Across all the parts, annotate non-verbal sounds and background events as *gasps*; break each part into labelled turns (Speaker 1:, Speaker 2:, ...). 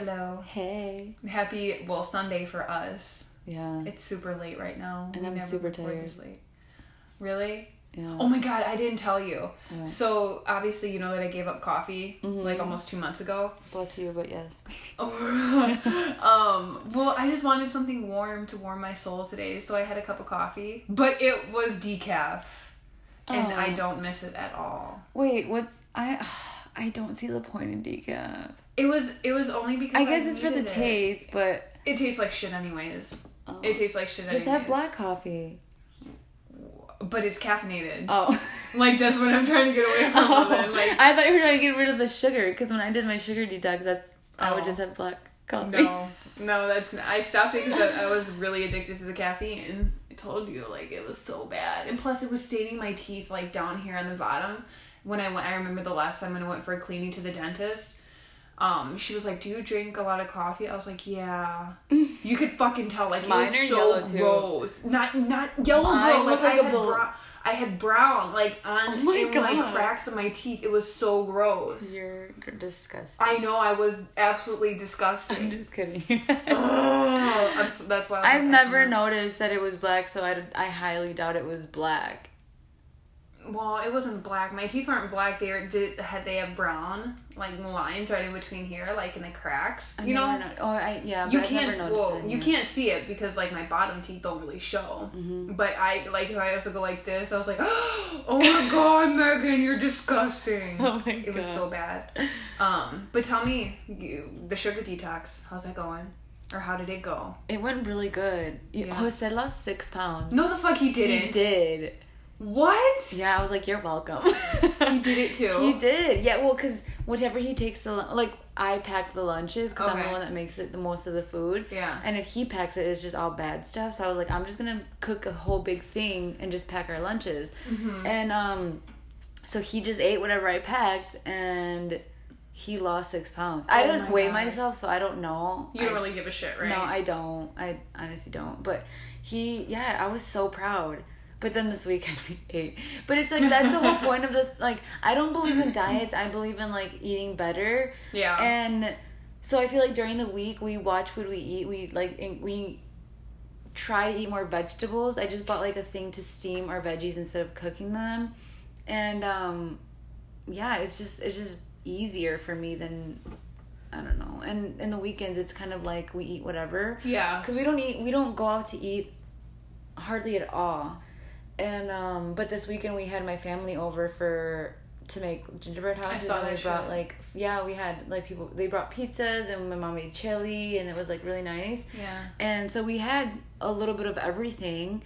Speaker 1: Hello.
Speaker 2: Hey.
Speaker 1: Happy, well, Sunday for us.
Speaker 2: Yeah.
Speaker 1: It's super late right now.
Speaker 2: And
Speaker 1: We
Speaker 2: I'm super tired.
Speaker 1: late. Really?
Speaker 2: Yeah.
Speaker 1: Oh my god, I didn't tell you.
Speaker 2: What?
Speaker 1: So, obviously, you know that I gave up coffee
Speaker 2: Mhm.
Speaker 1: like almost two months ago.
Speaker 2: Bless you, but yes. *laughs* *laughs*
Speaker 1: um, well, I just wanted something warm to warm my soul today, so I had a cup of coffee. But it was decaf. And I
Speaker 2: Oh.
Speaker 1: don't miss it at all.
Speaker 2: Wait, what's I? *sighs* I don't see the point in decaf.
Speaker 1: It was it was only because
Speaker 2: I guess it's for the
Speaker 1: it.
Speaker 2: taste, but
Speaker 1: It tastes like shit anyways.
Speaker 2: oh.
Speaker 1: It tastes like shit Anyways.
Speaker 2: just have black coffee.
Speaker 1: But it's caffeinated.
Speaker 2: Oh. *laughs*
Speaker 1: Like that's what I'm trying to get away from.
Speaker 2: Oh.
Speaker 1: Like
Speaker 2: I thought you were trying to get rid of the sugar because when I did my sugar detox, that's I would
Speaker 1: Oh.
Speaker 2: just have black coffee.
Speaker 1: no, no, that's I stopped it because I, I was *laughs* really addicted to the caffeine. I told you like it was so bad, and plus it was staining my teeth like down here on the bottom. When I went, I remember the last time when I went for a cleaning to the dentist. Um, she was like, "Do you drink a lot of coffee?" I was like, "Yeah." *laughs* You could fucking tell, like
Speaker 2: Mine
Speaker 1: it was so
Speaker 2: yellow, too.
Speaker 1: gross. Not not yellow,
Speaker 2: Mine.
Speaker 1: Like,
Speaker 2: like
Speaker 1: I
Speaker 2: a
Speaker 1: had brown. I had brown, like on *laughs*
Speaker 2: Oh my
Speaker 1: in my cracks of my teeth. It was so gross.
Speaker 2: You're disgusting.
Speaker 1: I know I was absolutely disgusting.
Speaker 2: I'm just kidding. *laughs*
Speaker 1: oh, I'm so, that's why
Speaker 2: I've
Speaker 1: like,
Speaker 2: never noticed that it was black, so I, I highly doubt it was black.
Speaker 1: Well, it wasn't black. My teeth weren't black. They were did had they have brown like lines right in between here, like in the cracks.
Speaker 2: I
Speaker 1: you know,
Speaker 2: know- oh, I yeah,
Speaker 1: you can't. Well,
Speaker 2: it.
Speaker 1: you
Speaker 2: yeah.
Speaker 1: can't see it because like my bottom teeth don't really show.
Speaker 2: Mhm.
Speaker 1: But I like if I also go like this, I was like, *gasps* oh my *laughs* god, Megan, you're disgusting. *laughs*
Speaker 2: Oh my
Speaker 1: It was so bad. Um, but tell me, you, the sugar detox, how's that going? Or how did it go?
Speaker 2: It went really good.
Speaker 1: Yeah.
Speaker 2: Jose lost six pounds.
Speaker 1: No, the fuck he didn't.
Speaker 2: He did.
Speaker 1: What?
Speaker 2: Yeah, I was like, you're welcome. *laughs*
Speaker 1: He did it too.
Speaker 2: He did. Yeah, well, because whatever he takes the like, I pack the lunches because I'm the one that makes it the most of the food.
Speaker 1: Yeah.
Speaker 2: And if he packs it, it's just all bad stuff. So I was like, I'm just gonna cook a whole big thing and just pack our lunches.
Speaker 1: Mm-hmm.
Speaker 2: And um, so he just ate whatever I packed, and he lost six pounds. I
Speaker 1: Oh
Speaker 2: didn't
Speaker 1: my
Speaker 2: weigh
Speaker 1: God.
Speaker 2: myself, so I don't know.
Speaker 1: You don't
Speaker 2: I-
Speaker 1: really give a shit, right?
Speaker 2: No, I don't. I honestly don't. But he, yeah, I was so proud. But then this weekend *laughs* we ate. But it's like that's the whole point of the like. I don't believe in diets. I believe in like eating better.
Speaker 1: Yeah.
Speaker 2: And so I feel like during the week we watch what we eat. We like we try to eat more vegetables. I just bought like a thing to steam our veggies instead of cooking them. And um yeah, it's just it's just easier for me than I don't know. And in the weekends it's kind of like we eat whatever
Speaker 1: yeah.
Speaker 2: because we don't eat we don't go out to eat hardly at all and um but this weekend we had my family over for to make gingerbread houses
Speaker 1: saw
Speaker 2: and we brought like yeah we had like people they brought pizzas and my mom made chili and it was like really nice
Speaker 1: Yeah.
Speaker 2: and so we had a little bit of everything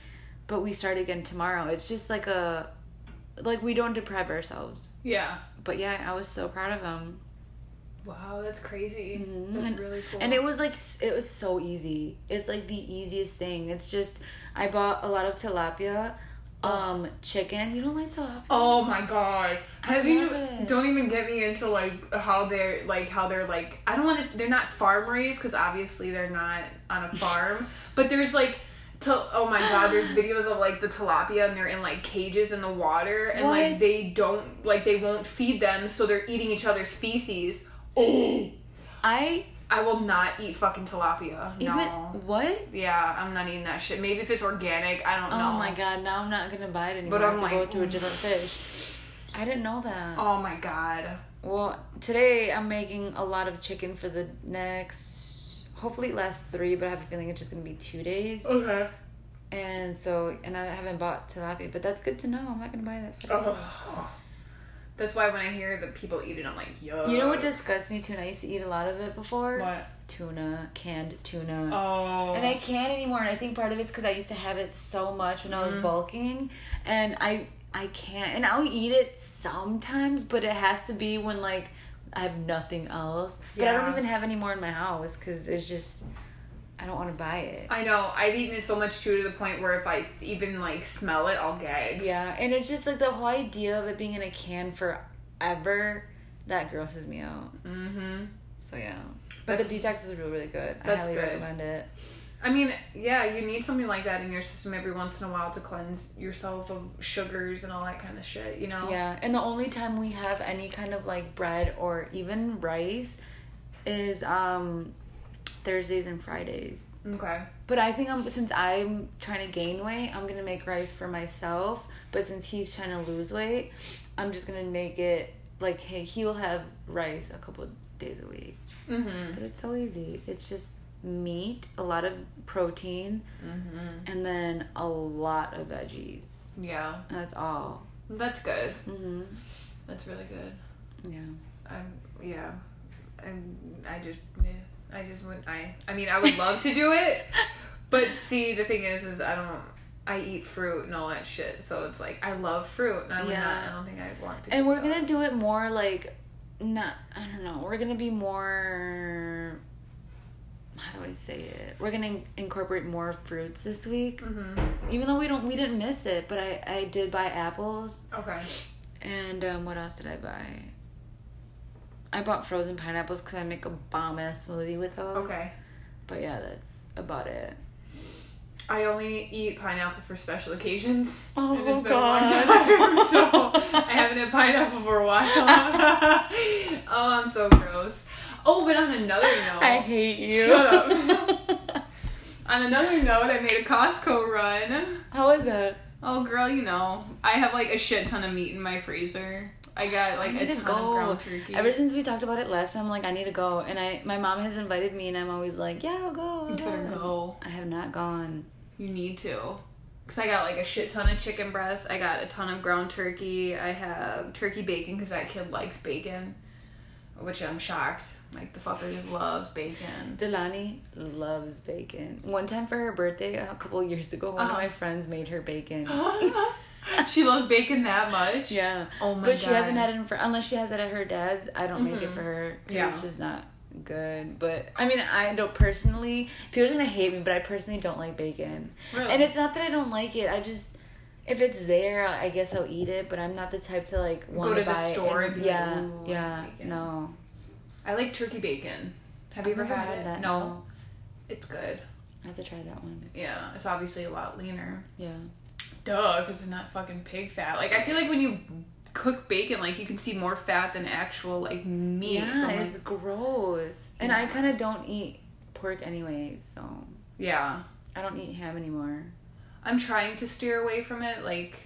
Speaker 2: but we start again tomorrow it's just like a like we don't deprive ourselves
Speaker 1: Yeah.
Speaker 2: but yeah i was so proud of him
Speaker 1: Wow, that's crazy.
Speaker 2: Mhm.
Speaker 1: That's
Speaker 2: And-
Speaker 1: really cool.
Speaker 2: And it was like it was so easy. It's like the easiest thing. It's just I bought a lot of tilapia, um, chicken. You don't like tilapia?
Speaker 1: Oh my god! Have you?
Speaker 2: it.
Speaker 1: Don't even get me into like how they're like how they're like. I don't want to. They're not farm raised because obviously they're not on a *laughs* farm. but there's like. To, oh my god! There's *gasps* videos of like the tilapia and they're in like cages in the water and like they don't like they won't feed them so they're eating each other's feces. Oh,
Speaker 2: I
Speaker 1: I will not eat fucking tilapia.
Speaker 2: even
Speaker 1: no.
Speaker 2: what?
Speaker 1: Yeah, I'm not eating that shit. Maybe if it's organic, I don't know.
Speaker 2: Oh my god! Now I'm not gonna buy it anymore.
Speaker 1: But I'm
Speaker 2: to go to a
Speaker 1: mm.
Speaker 2: different fish. I didn't know that.
Speaker 1: Oh my god.
Speaker 2: Well, today I'm making a lot of chicken for the next. Hopefully, it lasts three, but I have a feeling it's just gonna be two days.
Speaker 1: Okay.
Speaker 2: And so, and I haven't bought tilapia, but that's good to know. I'm not gonna buy that. For
Speaker 1: Oh. That's why when I hear that people eat it, I'm like, yo.
Speaker 2: You know what disgusts me too? And I used to eat a lot of it before.
Speaker 1: What?
Speaker 2: Tuna, canned tuna.
Speaker 1: Oh.
Speaker 2: And I can't anymore. And I think part of it's because I used to have it so much when I was mm-hmm. bulking, and I I can't. And I'll eat it sometimes, but it has to be when like I have nothing else. But I don't even have any more in my house because it's just I don't want to buy it.
Speaker 1: I know. I've eaten it so much too to the point where if I even like smell it, I'll gag.
Speaker 2: Yeah, and it's just like the whole idea of it being in a can forever that grosses me out.
Speaker 1: Mm-hmm.
Speaker 2: So yeah, but the detox is really really good. I highly
Speaker 1: good.
Speaker 2: recommend it.
Speaker 1: I mean, yeah, you need something like that in your system every once in a while to cleanse yourself of sugars and all that kind of shit. You know.
Speaker 2: Yeah, and the only time we have any kind of like bread or even rice is um Thursdays and Fridays.
Speaker 1: Okay.
Speaker 2: But I think I'm since I'm trying to gain weight, I'm gonna make rice for myself. But since he's trying to lose weight, I'm just gonna make it like hey, he'll have rice a couple days a week.
Speaker 1: Mm-hmm.
Speaker 2: But it's so easy. It's just meat, a lot of protein,
Speaker 1: Mm-hmm.
Speaker 2: and then a lot of veggies.
Speaker 1: Yeah.
Speaker 2: And that's all.
Speaker 1: That's good.
Speaker 2: Mhm.
Speaker 1: That's really good.
Speaker 2: Yeah.
Speaker 1: I'm yeah. I'm I just yeah, I just wouldn't. I I mean I would love to do it, but *laughs* see the thing is is I don't I eat fruit and all that shit, so it's like I love fruit and I would
Speaker 2: Yeah.
Speaker 1: not I don't think I want to.
Speaker 2: And we're
Speaker 1: that.
Speaker 2: gonna do it more like not I don't know. We're gonna be more how do I say it? We're gonna in- incorporate more fruits this week.
Speaker 1: Mhm.
Speaker 2: Even though we don't we didn't miss it, but I I did buy apples
Speaker 1: Okay.
Speaker 2: and um what else did I buy? I bought frozen pineapples because I make a bomb ass smoothie with those.
Speaker 1: Okay.
Speaker 2: But yeah, that's about it.
Speaker 1: I only eat pineapple for special occasions. *laughs*
Speaker 2: Oh,
Speaker 1: and it's been
Speaker 2: God.
Speaker 1: a long time, so I haven't had pineapple for a while. *laughs* oh, I'm so gross. Oh, but on another *laughs* note, I
Speaker 2: hate you.
Speaker 1: Shut up. on another note, I made a Costco run.
Speaker 2: How was that?
Speaker 1: Oh, girl, you know, I have like a shit ton of meat in my freezer. I got like
Speaker 2: I
Speaker 1: a
Speaker 2: need
Speaker 1: ton
Speaker 2: to
Speaker 1: of
Speaker 2: go.
Speaker 1: ground turkey.
Speaker 2: Ever since we talked about it last time, I'm like, I need to go. And I, my mom has invited me, and I'm always like, yeah, I'll go. I'll
Speaker 1: you better go.
Speaker 2: I have not gone.
Speaker 1: You need to. Cause I got like a shit ton of chicken breast. I got a ton of ground turkey. I have turkey bacon because that kid likes bacon, which I'm shocked. Like the fucker just loves bacon.
Speaker 2: Delani loves bacon. One time for her birthday, a couple years ago, one
Speaker 1: Uh-huh.
Speaker 2: of my friends made her bacon. *laughs* *laughs*
Speaker 1: she loves bacon that much.
Speaker 2: yeah.
Speaker 1: Oh my God.
Speaker 2: But she
Speaker 1: God.
Speaker 2: hasn't had it in for unless she has it at her dad's. I don't make it
Speaker 1: Mhm.
Speaker 2: for her.
Speaker 1: Yeah.
Speaker 2: It's just not good. But I mean, I don't personally. People are gonna hate me, but I personally don't like bacon.
Speaker 1: Really?
Speaker 2: And it's not that I don't like it. I just if it's there, I guess I'll eat it. But I'm not the type to like want
Speaker 1: to the store
Speaker 2: and-
Speaker 1: and be like,
Speaker 2: yeah,
Speaker 1: "Ooh,
Speaker 2: yeah,
Speaker 1: bacon."
Speaker 2: no.
Speaker 1: I like turkey bacon. Have you
Speaker 2: I've
Speaker 1: ever had,
Speaker 2: had
Speaker 1: it?
Speaker 2: that,
Speaker 1: No.
Speaker 2: no.
Speaker 1: It's good.
Speaker 2: I have to try that one.
Speaker 1: Yeah, it's obviously a lot leaner.
Speaker 2: Yeah.
Speaker 1: Duh, because it's not fucking pig fat. Like I feel like when you cook bacon, like you can see more fat than actual like meat.
Speaker 2: Yeah,
Speaker 1: So I'm
Speaker 2: it's
Speaker 1: like,
Speaker 2: gross. And I kind of don't eat pork anyways, so
Speaker 1: yeah.
Speaker 2: I don't eat ham anymore.
Speaker 1: I'm trying to steer away from it. Like,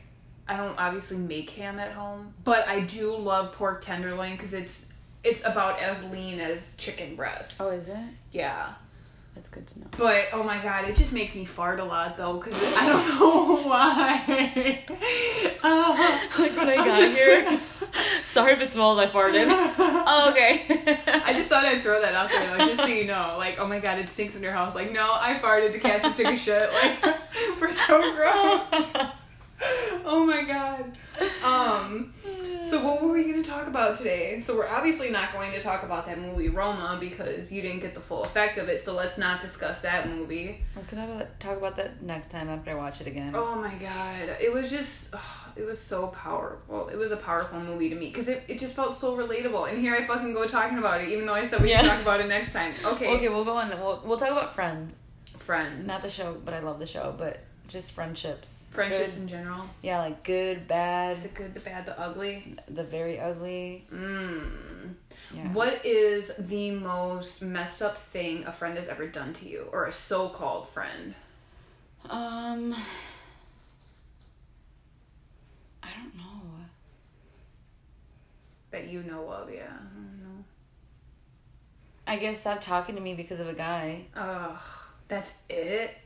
Speaker 1: I don't obviously make ham at home, but I do love pork tenderloin because it's it's about as lean as chicken breast.
Speaker 2: Oh, is it?
Speaker 1: Yeah,
Speaker 2: That's good to know.
Speaker 1: but oh my god, it just makes me fart a lot though because I don't *laughs* know why. *laughs* Uh,
Speaker 2: Like when I got here. *laughs* Sorry if it smells. I farted. oh, okay.
Speaker 1: I just thought I'd throw that out there though, just so you know. Like, oh my god, it stinks in your house. Like, no, I farted. The cat just took a shit. Like, we're so gross. Oh my god. Um. So what were we gonna talk about today? So we're obviously not going to talk about that movie Roma because you didn't get the full effect of it. So let's not discuss that movie.
Speaker 2: Let's talk about that next time after I watch it again.
Speaker 1: Oh my god, it was just. It was so powerful. It was a powerful movie to me because it, it just felt so relatable. And here I fucking go talking about it, even though I said we
Speaker 2: Yeah.
Speaker 1: can talk about it next time. Okay.
Speaker 2: Okay, we'll go on. We'll, we'll talk about friends.
Speaker 1: Friends.
Speaker 2: Not the show, but I love the show. But just friendships.
Speaker 1: Friendships
Speaker 2: Good-
Speaker 1: in general.
Speaker 2: yeah, like good, bad.
Speaker 1: The good, the bad, the ugly.
Speaker 2: the very ugly.
Speaker 1: Mm.
Speaker 2: Yeah.
Speaker 1: What is the most messed up thing a friend has ever done to you, or a so-called friend?
Speaker 2: Um, I don't know.
Speaker 1: That you know of, yeah. I don't know.
Speaker 2: I guess stop talking to me because of a guy.
Speaker 1: Ugh, that's it.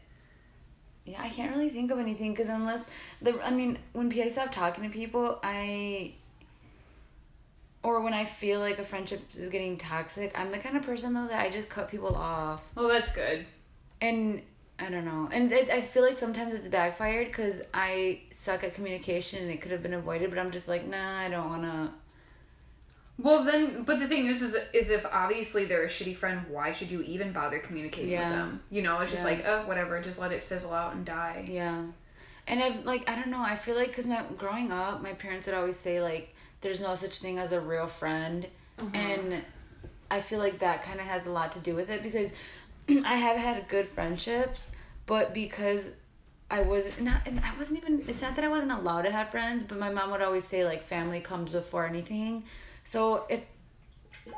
Speaker 2: Yeah, I can't really think of anything because unless the, I mean, when I stop talking to people, I, or when I feel like a friendship is getting toxic, I'm the kind of person though that I just cut people off,
Speaker 1: Well, that's good.
Speaker 2: and I don't know, and it, I feel like sometimes it's backfired because I suck at communication and it could have been avoided, but I'm just like, nah, I don't wanna.
Speaker 1: Well, then, but the thing is, is, is if obviously they're a shitty friend, why should you even bother communicating
Speaker 2: Yeah.
Speaker 1: with them? You know, it's just
Speaker 2: Yeah.
Speaker 1: like, oh, whatever, just let it fizzle out and die.
Speaker 2: Yeah. And I'm like I don't know. I feel like because my growing up, my parents would always say like, "There's no such thing as a real friend," uh-huh. and I feel like that kind of has a lot to do with it because *clears throat* I have had good friendships, but because I was not, and I wasn't even. It's not that I wasn't allowed to have friends, but my mom would always say like, "Family comes before anything." So if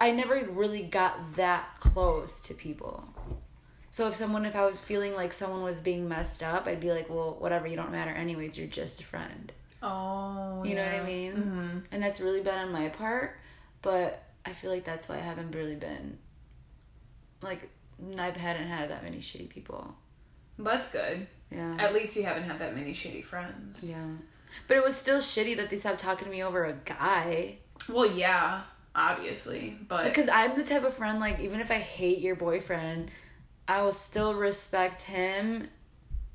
Speaker 2: I never really got that close to people. So if someone, if I was feeling like someone was being messed up, I'd be like, well, whatever, you don't matter anyways. You're just a friend.
Speaker 1: Oh,
Speaker 2: You know what I
Speaker 1: yeah.
Speaker 2: mean?
Speaker 1: hmm
Speaker 2: And that's really bad on my part, but I feel like that's why I haven't really been like I hadn't had that many shitty people.
Speaker 1: That's good.
Speaker 2: Yeah.
Speaker 1: At least you haven't had that many shitty friends.
Speaker 2: Yeah. But it was still shitty that they stopped talking to me over a guy.
Speaker 1: Well, yeah, obviously, but
Speaker 2: Because I'm the type of friend, like, even if I hate your boyfriend, I will still respect him.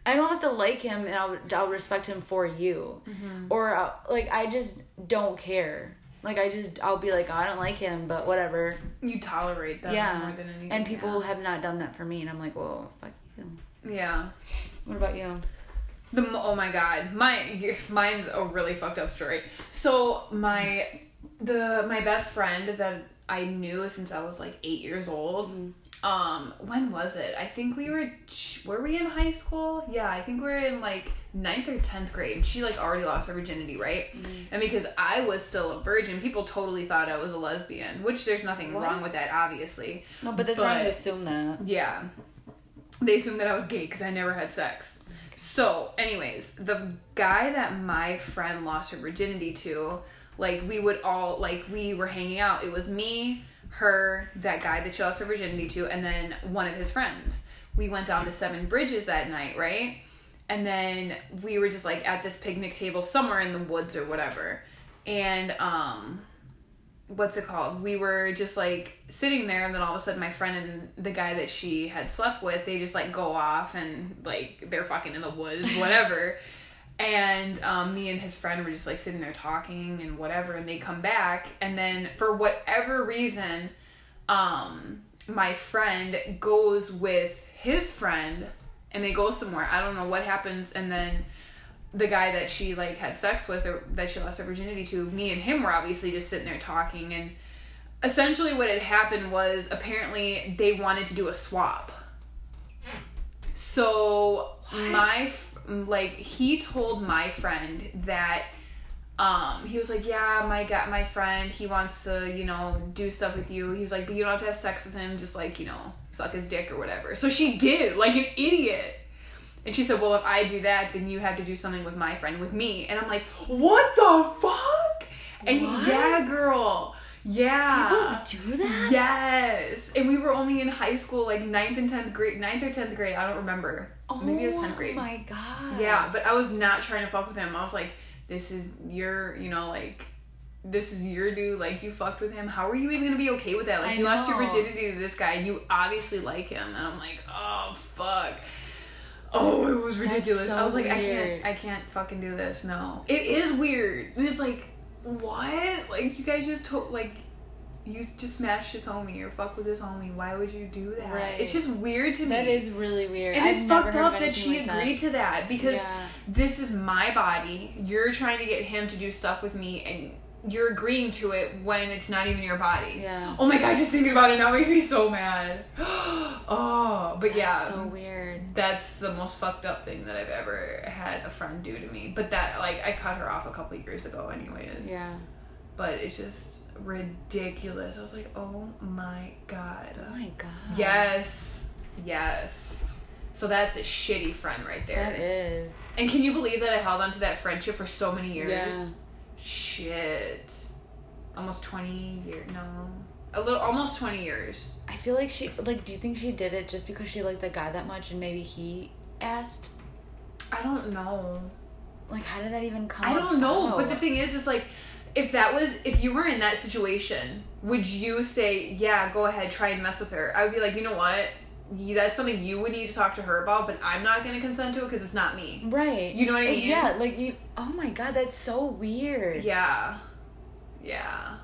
Speaker 2: I don't have to like him, and I'll, I'll respect him for you. Mm-hmm. Or, I'll, like, I just don't care. Like, I just, I'll be like, oh, I don't like him, but whatever.
Speaker 1: you tolerate that.
Speaker 2: yeah.
Speaker 1: more than.
Speaker 2: And people have not done that for me, and I'm like, well, fuck you.
Speaker 1: yeah. yeah.
Speaker 2: What about you?
Speaker 1: The oh my god, my mine's a really fucked up story. So my the my best friend that I knew since I was like eight years old. Um, when was it? I think we were were we in high school? Yeah, I think we were in like ninth or tenth grade. She like already lost her virginity, right? And because I was still a virgin, people totally thought I was a lesbian, which there's nothing
Speaker 2: What?
Speaker 1: wrong with that, obviously.
Speaker 2: No, but that's wrong to assume that.
Speaker 1: Yeah. They assumed that I was gay because I never had sex. So, anyways, the guy that my friend lost her virginity to, like, we would all, like, we were hanging out. It was me, her, that guy that she lost her virginity to, and then one of his friends. We went down to Seven Bridges that night, right? And then we were just, like, at this picnic table somewhere in the woods or whatever. And, um, what's it called? We were just like sitting there, and then all of a sudden, my friend and the guy that she had slept with, they just like go off and like they're fucking in the woods, *laughs* whatever. and um, me and his friend were just like sitting there talking and whatever, and they come back, and then for whatever reason, um, my friend goes with his friend, and they go somewhere. I don't know what happens, and then the guy that she like had sex with or that she lost her virginity to, me and him were obviously just sitting there talking and essentially what had happened was apparently they wanted to do a swap. So my like he told my friend that um he was like yeah my guy my friend he wants to you know do stuff with you. He was like but you don't have to have sex with him just like you know suck his dick or whatever. So she did like an idiot and she said, "Well, if I do that, then you have to do something with my friend, with me." And I'm like, "What the fuck?" And
Speaker 2: What?
Speaker 1: yeah, girl, yeah,
Speaker 2: People do that?
Speaker 1: yes. And we were only in high school, like ninth and tenth grade, ninth or tenth grade. I don't remember. Oh, Maybe it was tenth grade.
Speaker 2: Oh my god.
Speaker 1: Yeah, but I was not trying to fuck with him. I was like, "This is your, you know, like." This is your dude, like you fucked with him. How are you even gonna be okay with that? Like
Speaker 2: I
Speaker 1: you lost your virginity to this guy and you obviously like him. And I'm like, oh fuck. Oh, it was ridiculous.
Speaker 2: so
Speaker 1: I was like, I can't, I can't fucking do this. No, it is weird. And it's like, what? Like you guys just told, like, you just smashed his homie or fuck with his homie. Why would you do that?
Speaker 2: Right.
Speaker 1: It's just weird to me.
Speaker 2: That is really weird.
Speaker 1: And
Speaker 2: I've
Speaker 1: it's fucked up that she
Speaker 2: like
Speaker 1: agreed to that because
Speaker 2: Yeah.
Speaker 1: this is my body. You're trying to get him to do stuff with me, and you're agreeing to it when it's not even your body.
Speaker 2: Yeah.
Speaker 1: Oh my god, just thinking about it now makes me so mad. *gasps* oh, but yeah.
Speaker 2: So weird.
Speaker 1: that's the most fucked up thing that I've ever had a friend do to me. But that, like, I cut her off a couple years ago, anyways.
Speaker 2: Yeah.
Speaker 1: But it's just ridiculous. I was like, oh my god.
Speaker 2: Oh my god.
Speaker 1: Yes. Yes. So that's a shitty friend right there.
Speaker 2: That is.
Speaker 1: And can you believe that I held on to that friendship for so many years?
Speaker 2: Yeah.
Speaker 1: Shit. Almost 20 years. No. A little, almost 20 years.
Speaker 2: I feel like she like. Do you think she did it just because she liked the guy that much, and maybe he asked?
Speaker 1: I don't know.
Speaker 2: Like, how did that even come?
Speaker 1: I don't know. But the thing is, is like, if that was, if you were in that situation, would you say, yeah, go ahead, try and mess with her? I would be like, you know what? That's something you would need to talk to her about, but I'm not to consent to it because it's not me.
Speaker 2: right?
Speaker 1: You know what I mean?
Speaker 2: Yeah. Like you. Oh my god, that's so weird.
Speaker 1: Yeah. Yeah.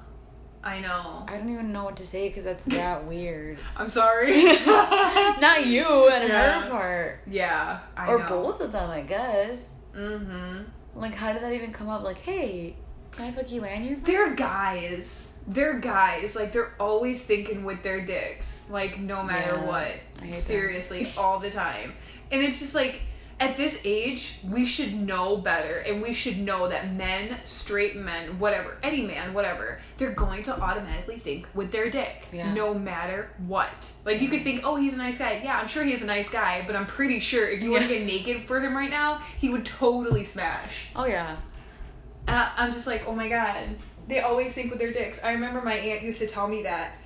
Speaker 1: I know.
Speaker 2: I don't even know what to say because that's that *laughs* weird.
Speaker 1: I'm sorry. *laughs* *laughs*
Speaker 2: Not you and
Speaker 1: Yeah.
Speaker 2: her part,
Speaker 1: Yeah. I
Speaker 2: or
Speaker 1: know.
Speaker 2: both of them, I guess.
Speaker 1: Mm-hmm.
Speaker 2: Like, how did that even come up? Like, hey, can I fuck you and your?
Speaker 1: They're guys. They're guys. Like they're always thinking with their dicks. Like no matter
Speaker 2: Yeah,
Speaker 1: what.
Speaker 2: Hate that.
Speaker 1: Seriously, all the time. And it's just like at this age, we should know better and we should know that men, straight men, whatever, any man, whatever, they're going to automatically think with their dick.
Speaker 2: Yeah.
Speaker 1: No matter what. Like you could think, oh, he's a nice guy. Yeah, I'm sure he's a nice guy, but I'm pretty sure if you were to get naked for him right now, he would totally smash.
Speaker 2: Oh yeah.
Speaker 1: I, I'm just like, oh my god. They always think with their dicks. I remember my aunt used to tell me that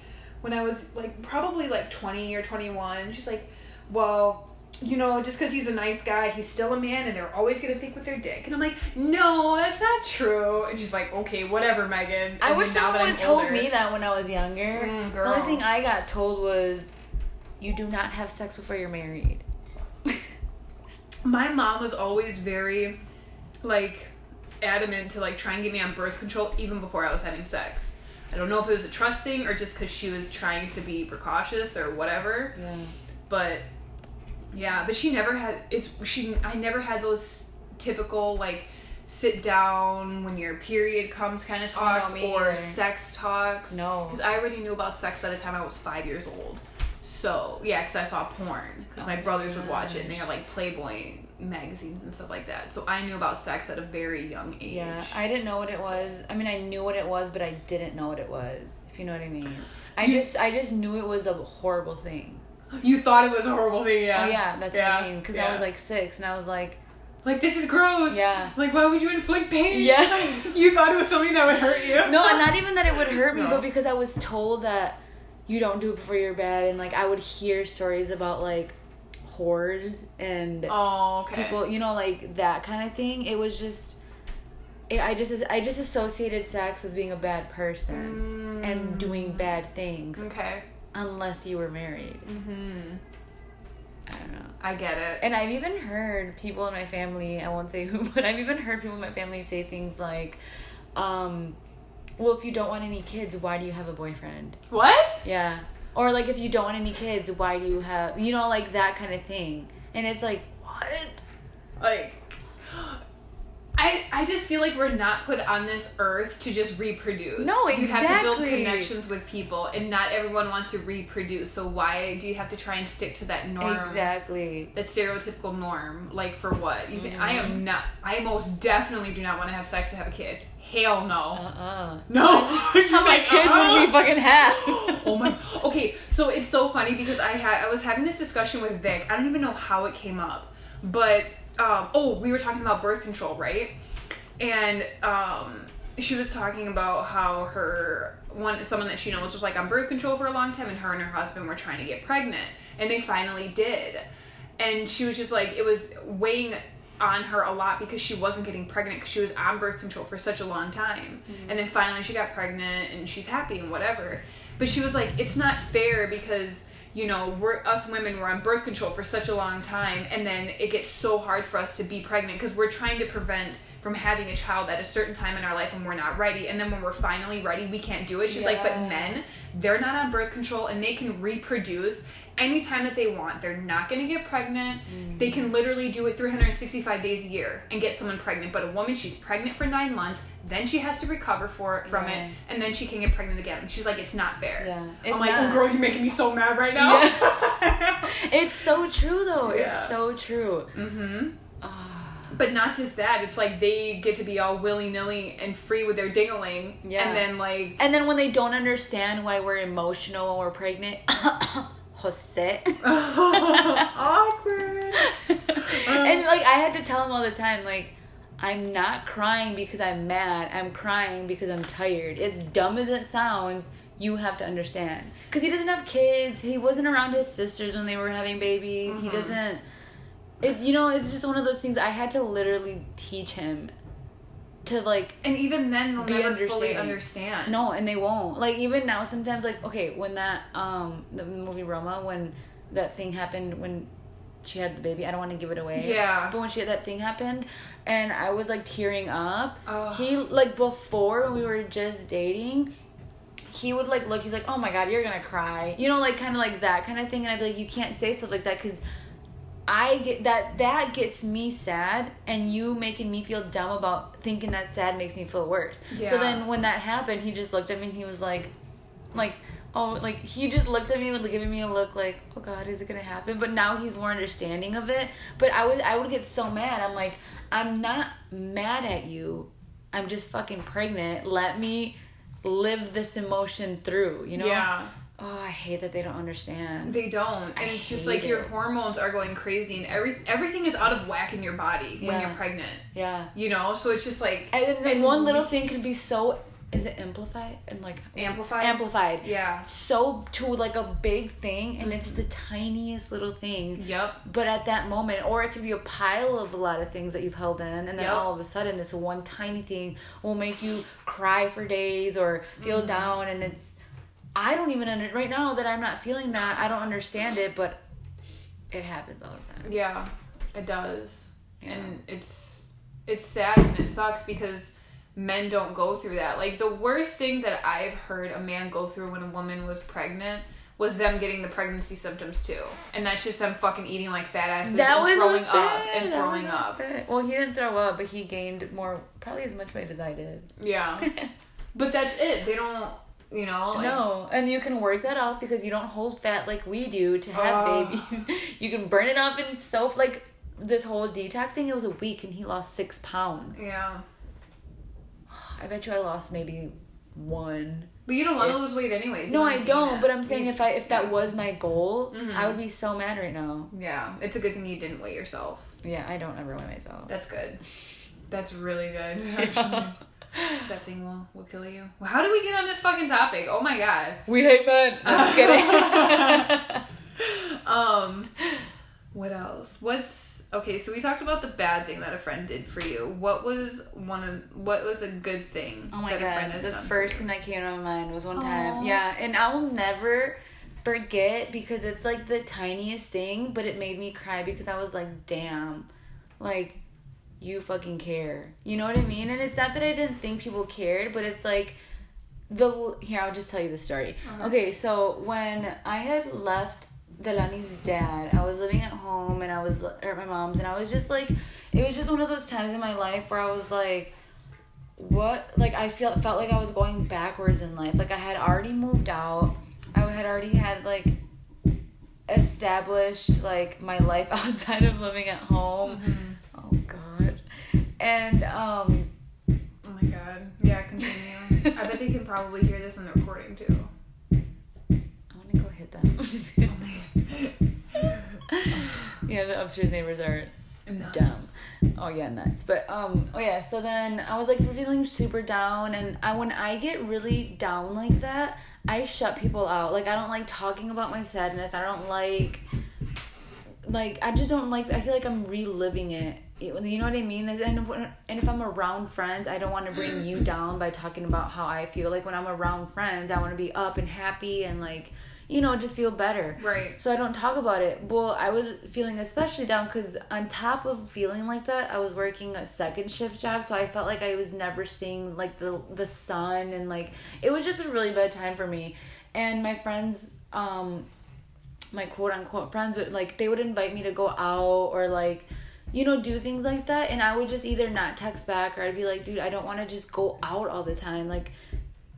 Speaker 1: when I was like probably like 20 or 21. She's like, well, you know, just because he's a nice guy, he's still a man, and they're always gonna think with their dick. And I'm like, no, that's not true. And she's like, okay, whatever, Megan.
Speaker 2: I wish someone would have told me that when I was younger.
Speaker 1: Mm,
Speaker 2: the only thing I got told was, "You do not have sex before you're married." *laughs*
Speaker 1: my mom was always very like adamant to like try and get me on birth control even before I was having sex. I don't know if it was a trust thing or just because she was trying to be precautious or whatever.
Speaker 2: yeah.
Speaker 1: But yeah, but she never had it's she I never had those typical like sit down when your period comes kind of
Speaker 2: Oh, no,
Speaker 1: talks
Speaker 2: me
Speaker 1: or
Speaker 2: either.
Speaker 1: sex talks.
Speaker 2: No.
Speaker 1: because I already knew about sex by the time I was five years old. So yeah, because I saw porn because
Speaker 2: Oh
Speaker 1: my brothers would watch it and they
Speaker 2: gosh.
Speaker 1: had like Playboy magazines and stuff like that. So I knew about sex at a very young age.
Speaker 2: Yeah, I didn't know what it was. I mean, I knew what it was, but I didn't know what it was. If you know what I mean. I
Speaker 1: You-
Speaker 2: just, I just knew it was a horrible thing.
Speaker 1: you thought it was a horrible thing, yeah.
Speaker 2: Oh yeah, that's
Speaker 1: Yeah,
Speaker 2: what I mean. Because I was like six, and I was like,
Speaker 1: like this is gross.
Speaker 2: Yeah.
Speaker 1: Like why would you inflict pain?
Speaker 2: Yeah. *laughs*
Speaker 1: you thought it was something that would hurt you.
Speaker 2: no, not even that it would hurt me,
Speaker 1: No.
Speaker 2: but because I was told that you don't do it before you're bad, and like I would hear stories about like whores and
Speaker 1: Oh, okay.
Speaker 2: people, you know, like that kind of thing. It was just. It, I just I just associated sex with being a bad person and doing bad things
Speaker 1: Okay.
Speaker 2: unless you were married.
Speaker 1: Mm-hmm.
Speaker 2: I don't know.
Speaker 1: I get it.
Speaker 2: And I've even heard people in my family, I won't say who, *laughs* but I've even heard people in my family say things like, um, well, if you don't want any kids, why do you have a boyfriend?
Speaker 1: what?
Speaker 2: Yeah. Or like, if you don't want any kids, why do you have, you know, like that kind of thing. And it's like, what?
Speaker 1: Like, *gasps* I I just feel like we're not put on this earth to just reproduce.
Speaker 2: No, exactly.
Speaker 1: You have to build connections with people, and not everyone wants to reproduce. So why do you have to try and stick to that norm?
Speaker 2: Exactly.
Speaker 1: That stereotypical norm. Like for what? Think I
Speaker 2: Mm-hmm.
Speaker 1: am not. I most definitely do not want to have sex to have a kid. Hell no.
Speaker 2: Uh-uh.
Speaker 1: No. *laughs*
Speaker 2: How many *laughs* kids would we fucking have? *laughs*
Speaker 1: oh my okay so it's so funny because i had i was having this discussion with vic i don't even know how it came up but um oh we were talking about birth control right and um she was talking about how her one someone that she knows was like on birth control for a long time and her and her husband were trying to get pregnant and they finally did and she was just like it was weighing on her a lot because she wasn't getting pregnant because she was on birth control for such a long time. Mm-hmm. And then finally she got pregnant and she's happy and whatever. But she was like it's not fair because you know we're us women were on birth control for such a long time and then it gets so hard for us to be pregnant because we're trying to prevent from having a child at a certain time in our life and we're not ready. And then when we're finally ready we can't do it. She's like but men they're not on birth control and they can reproduce anytime that they want they're not going to get pregnant they can literally do it 365 days a year and get someone pregnant but a woman she's pregnant for nine months then she has to recover for it, from
Speaker 2: Yeah.
Speaker 1: it and then she can get pregnant again she's like it's not fair
Speaker 2: Yeah,
Speaker 1: i'm
Speaker 2: it's
Speaker 1: like
Speaker 2: not.
Speaker 1: oh girl you're making me so mad right now *laughs*
Speaker 2: It's so true, though.
Speaker 1: Yeah.
Speaker 2: It's so true.
Speaker 1: hmm
Speaker 2: Ah.
Speaker 1: but not just that it's like they get to be all willy-nilly and free with their dingling
Speaker 2: Yeah.
Speaker 1: and then like
Speaker 2: And then when they don't understand why we're emotional when we're pregnant, *coughs* *coughs* Jose. *laughs*
Speaker 1: awkward *laughs*
Speaker 2: and like I had to tell him all the time, like, I'm not crying because I'm mad. I'm crying because I'm tired. As dumb as it sounds, you have to understand. Because he doesn't have kids. He wasn't around his sisters when they were having babies. He
Speaker 1: Mhm.
Speaker 2: doesn't. It you know it's just one of those things. I had to literally teach him to like
Speaker 1: and even then they'll
Speaker 2: Be
Speaker 1: never fully understand
Speaker 2: No, and they won't. Like even now, sometimes like okay, when that um the movie Roma, when that thing happened when she had the baby, I don't want to give it away.
Speaker 1: Yeah.
Speaker 2: But when she had that thing happened, and I was like tearing up.
Speaker 1: Ugh.
Speaker 2: He like before when we were just dating. He would like look. He's like, "Oh my god, you're gonna cry," you know, like kind of like that kind of thing. And I'd be like, "You can't say stuff like that because I get that that gets me sad, and you making me feel dumb about thinking that sad makes me feel worse.
Speaker 1: Yeah.
Speaker 2: So then when that happened, he just looked at me and he was like, like, oh, like he just looked at me with giving me a look like, oh God, is it gonna happen? But now he's more understanding of it. But I would, I would get so mad. I'm like, I'm not mad at you. I'm just fucking pregnant. Let me live this emotion through. You know?
Speaker 1: Yeah.
Speaker 2: Oh, I hate that they don't understand.
Speaker 1: They don't, and
Speaker 2: I
Speaker 1: it's just like your hormones are going crazy, and every everything is out of whack in your body when you're pregnant.
Speaker 2: yeah.
Speaker 1: You know, so it's just like
Speaker 2: And then one little thing can be so. Is it amplified and like
Speaker 1: Amplified?
Speaker 2: Amplified.
Speaker 1: Yeah.
Speaker 2: So to like a big thing, and it's the tiniest little thing.
Speaker 1: Yep.
Speaker 2: But at that moment, or it could be a pile of a lot of things that you've held in, and then
Speaker 1: Yep.
Speaker 2: all of a sudden, this one tiny thing will make you cry for days or feel
Speaker 1: Mm-hmm.
Speaker 2: down. And it's, I don't even under right now that I'm not feeling that. I don't understand it, but it happens all the time.
Speaker 1: Yeah, it does.
Speaker 2: Yeah.
Speaker 1: And it's it's sad and it sucks because men don't go through that. Like the worst thing that I've heard a man go through when a woman was pregnant was them getting the pregnancy symptoms too. And that's just them fucking eating like fat asses
Speaker 2: That
Speaker 1: and throwing up and throwing up.
Speaker 2: Well, he didn't throw up, but he gained more, probably as much weight as I did.
Speaker 1: Yeah. *laughs* but that's it. They don't you know, like,
Speaker 2: no, and you can work that off because you don't hold fat like we do to have
Speaker 1: Oh.
Speaker 2: babies. *laughs* you can burn it off in soap. Like this whole detox thing, it was a week, and he lost six pounds.
Speaker 1: Yeah. *sighs*
Speaker 2: I bet you I lost maybe one.
Speaker 1: But you don't want to lose weight anyways. You
Speaker 2: No, I don't. But I'm saying if I if that
Speaker 1: yeah.
Speaker 2: was my goal,
Speaker 1: Mhm.
Speaker 2: I would be so mad right now.
Speaker 1: Yeah, it's a good thing you didn't weigh yourself.
Speaker 2: Yeah, I don't ever weigh myself.
Speaker 1: That's good. *laughs* That's really good. *laughs* Actually. That thing will, will kill you. Well, how do we get on this fucking topic? Oh my god.
Speaker 2: We hate men. I'm just kidding. *laughs*
Speaker 1: Um, what else? What's okay? So we talked about the bad thing that a friend did for you. What was one of what was a good thing?
Speaker 2: Oh my
Speaker 1: that a friend
Speaker 2: god,
Speaker 1: has
Speaker 2: the
Speaker 1: done
Speaker 2: first thing that came to my mind was one
Speaker 1: Aw.
Speaker 2: time. Yeah, and I will never forget because it's like the tiniest thing, but it made me cry because I was like, damn, like you fucking care. You know what I mean? And it's not that I didn't think people cared, but it's like the here I'll just tell you the story.
Speaker 1: Uh-huh.
Speaker 2: Okay, so when I had left Delani's dad, I was living at home and I was or at my mom's and I was just like it was just one of those times in my life where I was like what like I feel felt like I was going backwards in life. Like I had already moved out. I had already had like established like my life *laughs* outside of living at home.
Speaker 1: Mhm.
Speaker 2: Oh god. And um
Speaker 1: Oh my god. Yeah, continue. *laughs* I bet they can probably hear this in the recording too.
Speaker 2: I want to go hit them. *laughs* Kidding. yeah, the upstairs neighbors are
Speaker 1: Nuts.
Speaker 2: dumb. Oh yeah, nuts. But um, oh yeah. So then I was like feeling super down, and I when I get really down like that, I shut people out. Like I don't like talking about my sadness. I don't like, like I just don't like. I feel like I'm reliving it. You know what I mean? And and if I'm around friends, I don't want to bring you *clears throat* down by talking about how I feel. Like when I'm around friends, I want to be up and happy and like, you know, just feel better.
Speaker 1: Right.
Speaker 2: So I don't talk about it. Well, I was feeling especially down because on top of feeling like that, I was working a second shift job, so I felt like I was never seeing like the the sun and like it was just a really bad time for me. And my friends, um, my quote unquote friends would like they would invite me to go out or like you know do things like that. And i would just either not text back or i'd be like dude i don't want to just go out all the time. Like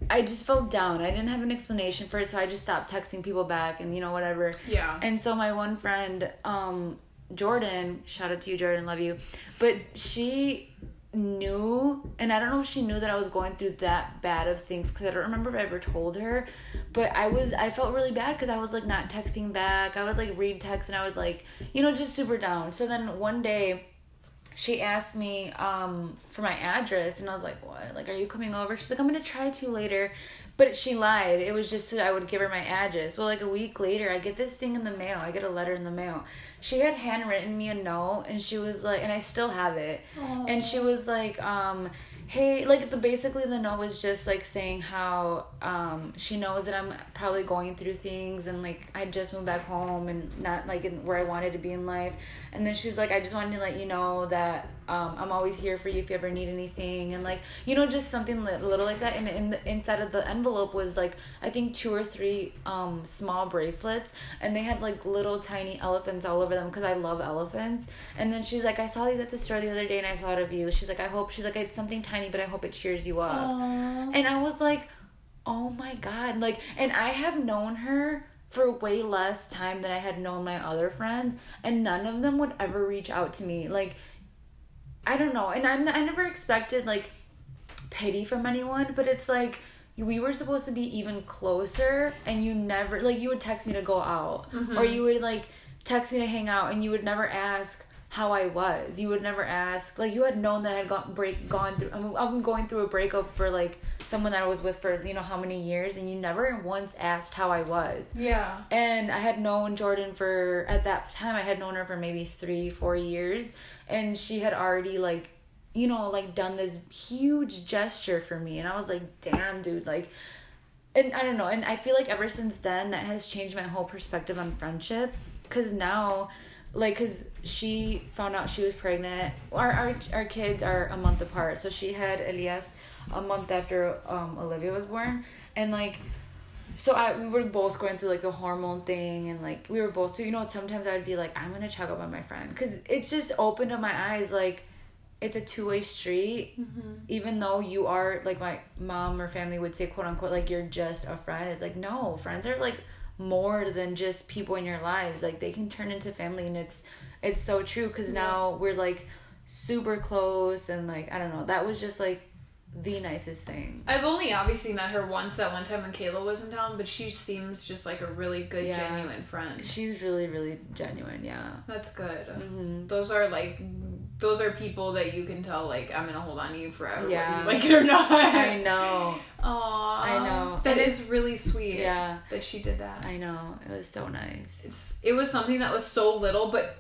Speaker 2: i just felt down. I didn't have an explanation for it so i just stopped texting people back and you know whatever.
Speaker 1: Yeah.
Speaker 2: and so my one friend um jordan shout out to you jordan love you but she knew and i don't know if she knew that i was going through that bad of things because i don't remember if i ever told her but i was i felt really bad because i was like not texting back i would like read text and i would like you know just super down so then one day she asked me um for my address and I was like, What? Like, are you coming over? She's like, I'm gonna try to later. But she lied. It was just so I would give her my address. Well, like a week later, I get this thing in the mail. I get a letter in the mail. She had handwritten me a note and she was like, and I still have it. And she was like, um, hey, like the basically the note was just like saying how um she knows that I'm probably going through things and like I just moved back home and not like in, where I wanted to be in life. And then she's like, I just wanted to let you know that um, I'm always here for you if you ever need anything and like you know just something li- little like that. And in the inside of the envelope was like I think two or three um small bracelets and they had like little tiny elephants all over them because I love elephants. And then she's like, I saw these at the store the other day and I thought of you. She's like, I hope she's like it's something tiny but I hope it cheers you up.
Speaker 1: Aww.
Speaker 2: And I was like, oh my god like and i have known her for way less time than i had known my other friends and none of them would ever reach out to me like i don't know and i'm i never expected like pity from anyone but it's like we were supposed to be even closer and you never like you would text me to go out or mm-hmm. you would like text me to hang out and you would never ask how I was. You would never ask like you had known that I had gone break gone through I'm, I'm going through a breakup for like someone that I was with for you know how many years and you never once asked how I was.
Speaker 1: Yeah.
Speaker 2: And I had known Jordan for at that time I had known her for maybe 3 4 years and she had already like you know like done this huge gesture for me and I was like damn dude like and I don't know and I feel like ever since then that has changed my whole perspective on friendship cuz now like cuz she found out she was pregnant our, our our kids are a month apart so she had Elias a month after um Olivia was born. And like so I we were both going through like the hormone thing and like we were both so you know sometimes I'd be like I'm gonna check up on my friend. Because it's just opened up my eyes like it's a two way street even though you are like my mom or family would say quote unquote like you're just a friend it's like no friends are like more than just people in your lives. Like they can turn into family and it's it's so true because now we're like super close and like I don't know. That was just like the nicest thing
Speaker 1: I've only obviously met her once that one time when Kayla was in town, but she seems just like a really good,
Speaker 2: Yeah.
Speaker 1: genuine friend.
Speaker 2: she's really really genuine yeah
Speaker 1: That's good.
Speaker 2: hmm
Speaker 1: Those are like, those are people that you can tell like I'm gonna hold on to you forever,
Speaker 2: Yeah.
Speaker 1: whether you like it or not.
Speaker 2: I know *laughs*
Speaker 1: Aww.
Speaker 2: I know.
Speaker 1: That
Speaker 2: And
Speaker 1: really sweet.
Speaker 2: yeah
Speaker 1: That she did that.
Speaker 2: I know it was so nice
Speaker 1: It's it was something that was so little, but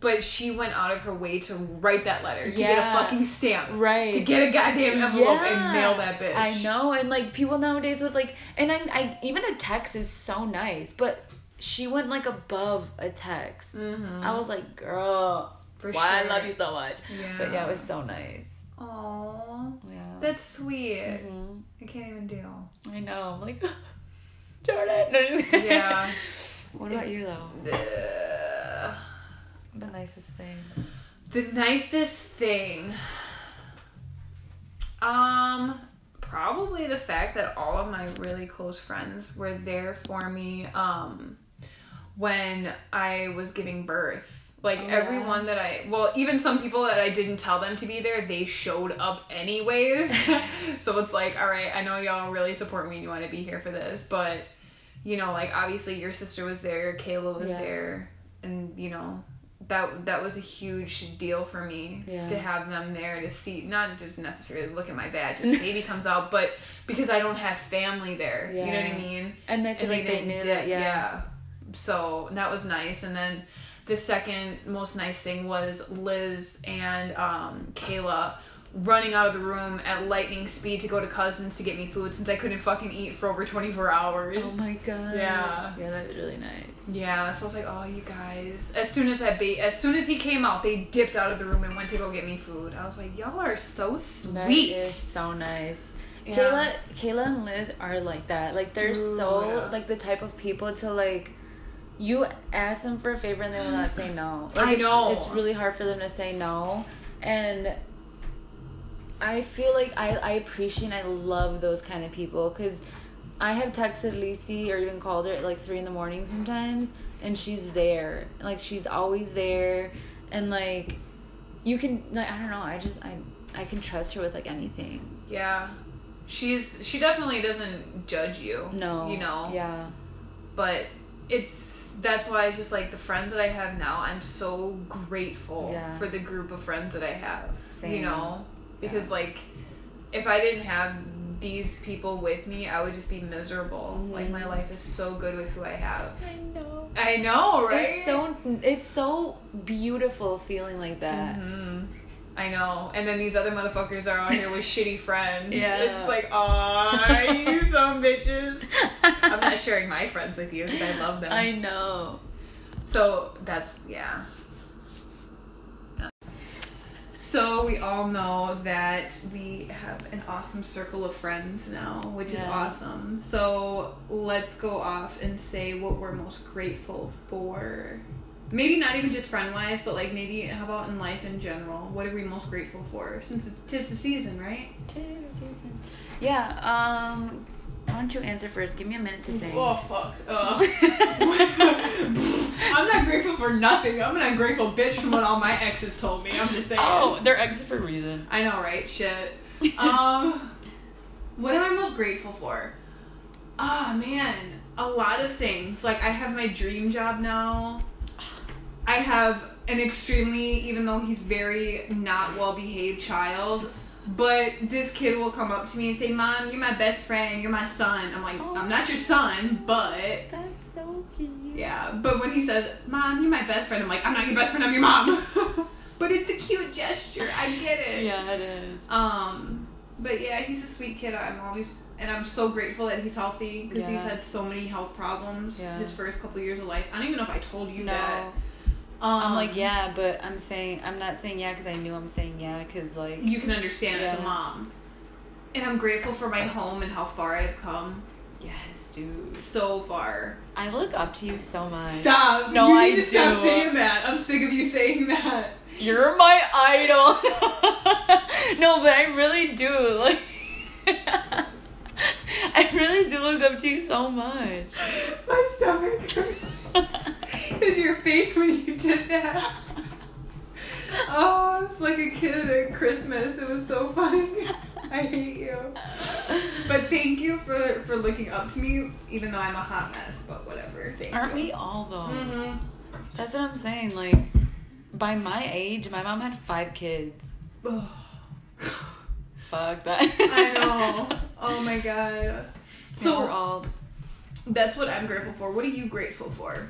Speaker 1: but she went out of her way to write that letter to get a fucking stamp.
Speaker 2: right
Speaker 1: To get a goddamn envelope and mail that bitch.
Speaker 2: I know, and like people nowadays would like, and I, I even a text is so nice, but she went like above a text.
Speaker 1: Mm-hmm.
Speaker 2: I was like, girl,
Speaker 1: For
Speaker 2: why
Speaker 1: sure.
Speaker 2: I love you so much.
Speaker 1: Yeah.
Speaker 2: But yeah, it was so nice.
Speaker 1: Aww.
Speaker 2: Yeah,
Speaker 1: That's sweet.
Speaker 2: Mhm.
Speaker 1: I can't even deal.
Speaker 2: I know. I'm like, Jordan. No, just kidding.
Speaker 1: Yeah.
Speaker 2: what about you though? The nicest thing.
Speaker 1: The nicest thing. Um, probably the fact that all of my really close friends were there for me um when I was giving birth. Like
Speaker 2: Oh,
Speaker 1: everyone that I well, even some people that I didn't tell them to be there, they showed up anyways. *laughs* so it's like, all right, I know y'all really support me and you want to be here for this, but you know, like obviously your sister was there, Kayla was
Speaker 2: Yeah.
Speaker 1: there, and you know, that that was a huge deal for me
Speaker 2: Yeah.
Speaker 1: to have them there to see not just necessarily look at my badge as the baby comes out, but because I don't have family there. You know what I mean?
Speaker 2: And I feel
Speaker 1: And
Speaker 2: like they
Speaker 1: didn't
Speaker 2: knew
Speaker 1: dip-
Speaker 2: that. Yeah.
Speaker 1: So that was nice. And then the second most nice thing was Liz and um, Kayla running out of the room at lightning speed to go to cousins to get me food since I couldn't fucking eat for over 24 hours.
Speaker 2: Oh my god.
Speaker 1: Yeah.
Speaker 2: Yeah, that was really nice.
Speaker 1: Yeah, so I was like, oh, you guys. As soon as that ba- as soon as he came out, they dipped out of the room and went to go get me food. I was like, y'all are so sweet.
Speaker 2: is so nice.
Speaker 1: Yeah.
Speaker 2: Kayla, Kayla and Liz are like that. Like they're so oh,
Speaker 1: Dude.
Speaker 2: like the type of people to like. You ask them for a favor and they will not say no. *gasps* Like,
Speaker 1: I
Speaker 2: it's,
Speaker 1: know.
Speaker 2: it's really hard for them to say no, and I feel like I I appreciate and I love those kind of people because I have texted Lisi or even called her at like three in the morning sometimes, and she's there. Like she's always there, and like you can like I don't know. I just I I can trust her with like anything.
Speaker 1: Yeah. She's she definitely doesn't judge you.
Speaker 2: No.
Speaker 1: You know.
Speaker 2: Yeah.
Speaker 1: But it's that's why it's just like the friends that I have now, I'm so grateful
Speaker 2: Yeah.
Speaker 1: for the group of friends that I have. You know? Because
Speaker 2: Yeah.
Speaker 1: like if I didn't have these people with me, I would just be miserable. Like my
Speaker 2: Mhm.
Speaker 1: life is so good with who I have.
Speaker 2: I know.
Speaker 1: I know, right?
Speaker 2: It's so it's so beautiful feeling like that.
Speaker 1: hmm I know. And then these other motherfuckers are out here with shitty *laughs* friends.
Speaker 2: Yeah.
Speaker 1: It's like, aw, you *laughs* some bitches. I'm not *laughs* sharing my friends with you because I love them.
Speaker 2: I know.
Speaker 1: So that's yeah. So we all know that we have an awesome circle of friends now, which is awesome. So let's go off and say what we're most grateful for. Maybe not even just friend wise, but like maybe how about in life in general? What are we most grateful for? Since it's tis the season, right?
Speaker 2: Tis the season. Yeah, um Why don't you answer first? Give me a minute to think.
Speaker 1: Oh fuck. Uh, *laughs* I'm not grateful for nothing. I'm an ungrateful bitch from what all my exes told me. I'm just saying.
Speaker 2: oh, they're exes for a reason.
Speaker 1: I know, right? Shit. *laughs* Um, what am I most grateful for? Ah, man, a lot of things. Like I have my dream job now. I have an extremely, even though he's very not well behaved child, but this kid will come up to me and say, "Mom, you're my best friend. You're my son." I'm like, "I'm not your son, but."
Speaker 2: That's so cute.
Speaker 1: Yeah, but when he says, "Mom, you're my best friend," I'm like, "I'm not your best friend. I'm your mom." *laughs* but it's a cute gesture. I get it. *laughs*
Speaker 2: Yeah, it is.
Speaker 1: Um, but yeah, he's a sweet kid. I'm always and I'm so grateful that he's healthy because he's had so many health problems
Speaker 2: Yeah.
Speaker 1: his first couple years of life. I don't even know if I told you
Speaker 2: No.
Speaker 1: that. Um,
Speaker 2: I'm like, yeah, but I'm saying, I'm not saying yeah because I knew I'm saying yeah because, like,
Speaker 1: You can understand as a mom. And I'm grateful for my home and how far I've come.
Speaker 2: yes, dude.
Speaker 1: So far.
Speaker 2: I look up to you so much.
Speaker 1: Stop.
Speaker 2: No,
Speaker 1: you
Speaker 2: I
Speaker 1: to stop saying that. I'm sick of you saying that.
Speaker 2: You're my idol. *laughs* no, but I really do. Like, *laughs* I really do look up to you so much. *laughs*
Speaker 1: My stomach hurts. Is your face when you did that? Oh, it's like a kid at Christmas. It was so funny. I hate you. But thank you for for looking up to me, even though I'm a hot mess. But whatever. Thank
Speaker 2: Aren't
Speaker 1: you.
Speaker 2: we all though?
Speaker 1: Mm-hmm.
Speaker 2: That's what I'm saying. Like, by my age, my mom had five kids. *sighs* Fuck that.
Speaker 1: I know. Oh my god.
Speaker 2: So we're all
Speaker 1: that's what I'm grateful for. What are you grateful for?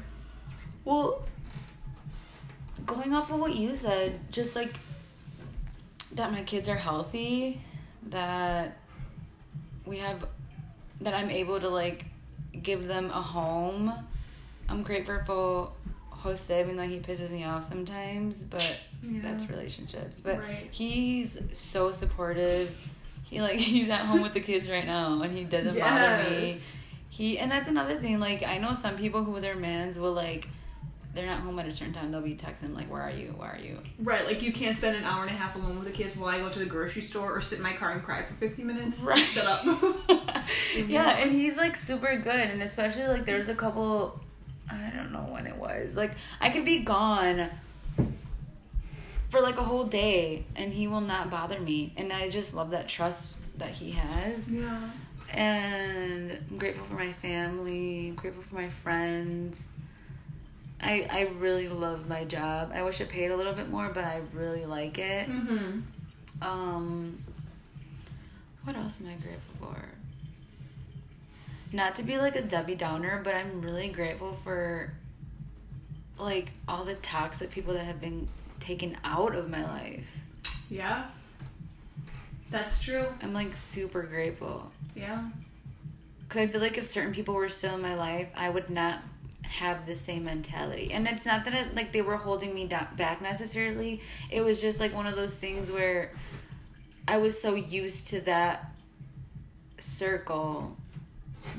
Speaker 2: Well. Going off of what you said, just like that, my kids are healthy. That we have, that I'm able to like give them a home. I'm grateful for Jose, even though he pisses me off sometimes, but
Speaker 1: Yeah.
Speaker 2: that's relationships. But
Speaker 1: Right.
Speaker 2: he's so supportive. He like *laughs* he's at home with the kids right now, and he doesn't bother me. He and that's another thing. Like I know some people who their mans will like, they're not home at a certain time. They'll be texting like, "Where are you? Where are you?"
Speaker 1: Right, like you can't spend an hour and a half alone with the kids while I go to the grocery store or sit in my car and cry for 50 minutes.
Speaker 2: Right.
Speaker 1: Shut up. *laughs* Mhm.
Speaker 2: yeah, and he's like super good, and especially like there's a couple. I don't know when it was. Like I could be gone for like a whole day, and he will not bother me, and I just love that trust that he has.
Speaker 1: yeah.
Speaker 2: and I'm grateful for my family, I'm grateful for my friends. I I really love my job. I wish it paid a little bit more, but I really like it.
Speaker 1: Mm-hmm.
Speaker 2: Um what else am I grateful for? Not to be like a Debbie Downer, but I'm really grateful for like all the toxic people that have been taken out of my life.
Speaker 1: Yeah. That's true.
Speaker 2: I'm like super grateful.
Speaker 1: Yeah.
Speaker 2: Because I feel like if certain people were still in my life, I would not have the same mentality. And it's not that it, like they were holding me back necessarily. It was just like one of those things where I was so used to that circle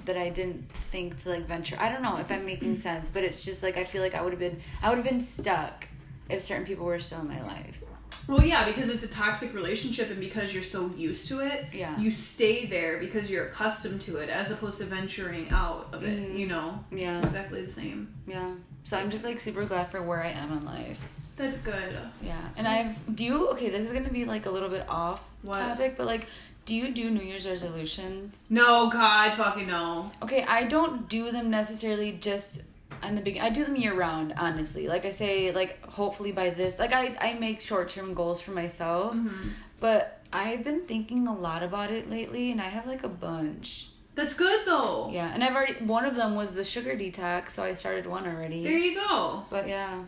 Speaker 2: that I didn't think to like venture. I don't know if I'm making sense, but it's just like I feel like I would have been I would have been stuck if certain people were still in my life.
Speaker 1: Well, yeah, because it's a toxic relationship and because you're so used to it,
Speaker 2: Yeah.
Speaker 1: you stay there because you're accustomed to it as opposed to venturing out of it,
Speaker 2: Mhm.
Speaker 1: you know?
Speaker 2: Yeah.
Speaker 1: It's exactly the same.
Speaker 2: Yeah. So I'm just like super glad for where I am in life.
Speaker 1: That's good.
Speaker 2: Yeah, and I've do you okay? This is gonna be like a little bit off
Speaker 1: What?
Speaker 2: topic, but like, do you do New Year's resolutions?
Speaker 1: No, God, fucking no.
Speaker 2: Okay, I don't do them necessarily just on the beginning. I do them year round, honestly. Like I say, like hopefully by this, like I I make short term goals for myself,
Speaker 1: Mm-hmm.
Speaker 2: but I've been thinking a lot about it lately, and I have like a bunch.
Speaker 1: That's good though.
Speaker 2: Yeah, and I've already one of them was the sugar detox, so I started one already.
Speaker 1: There you go.
Speaker 2: But yeah,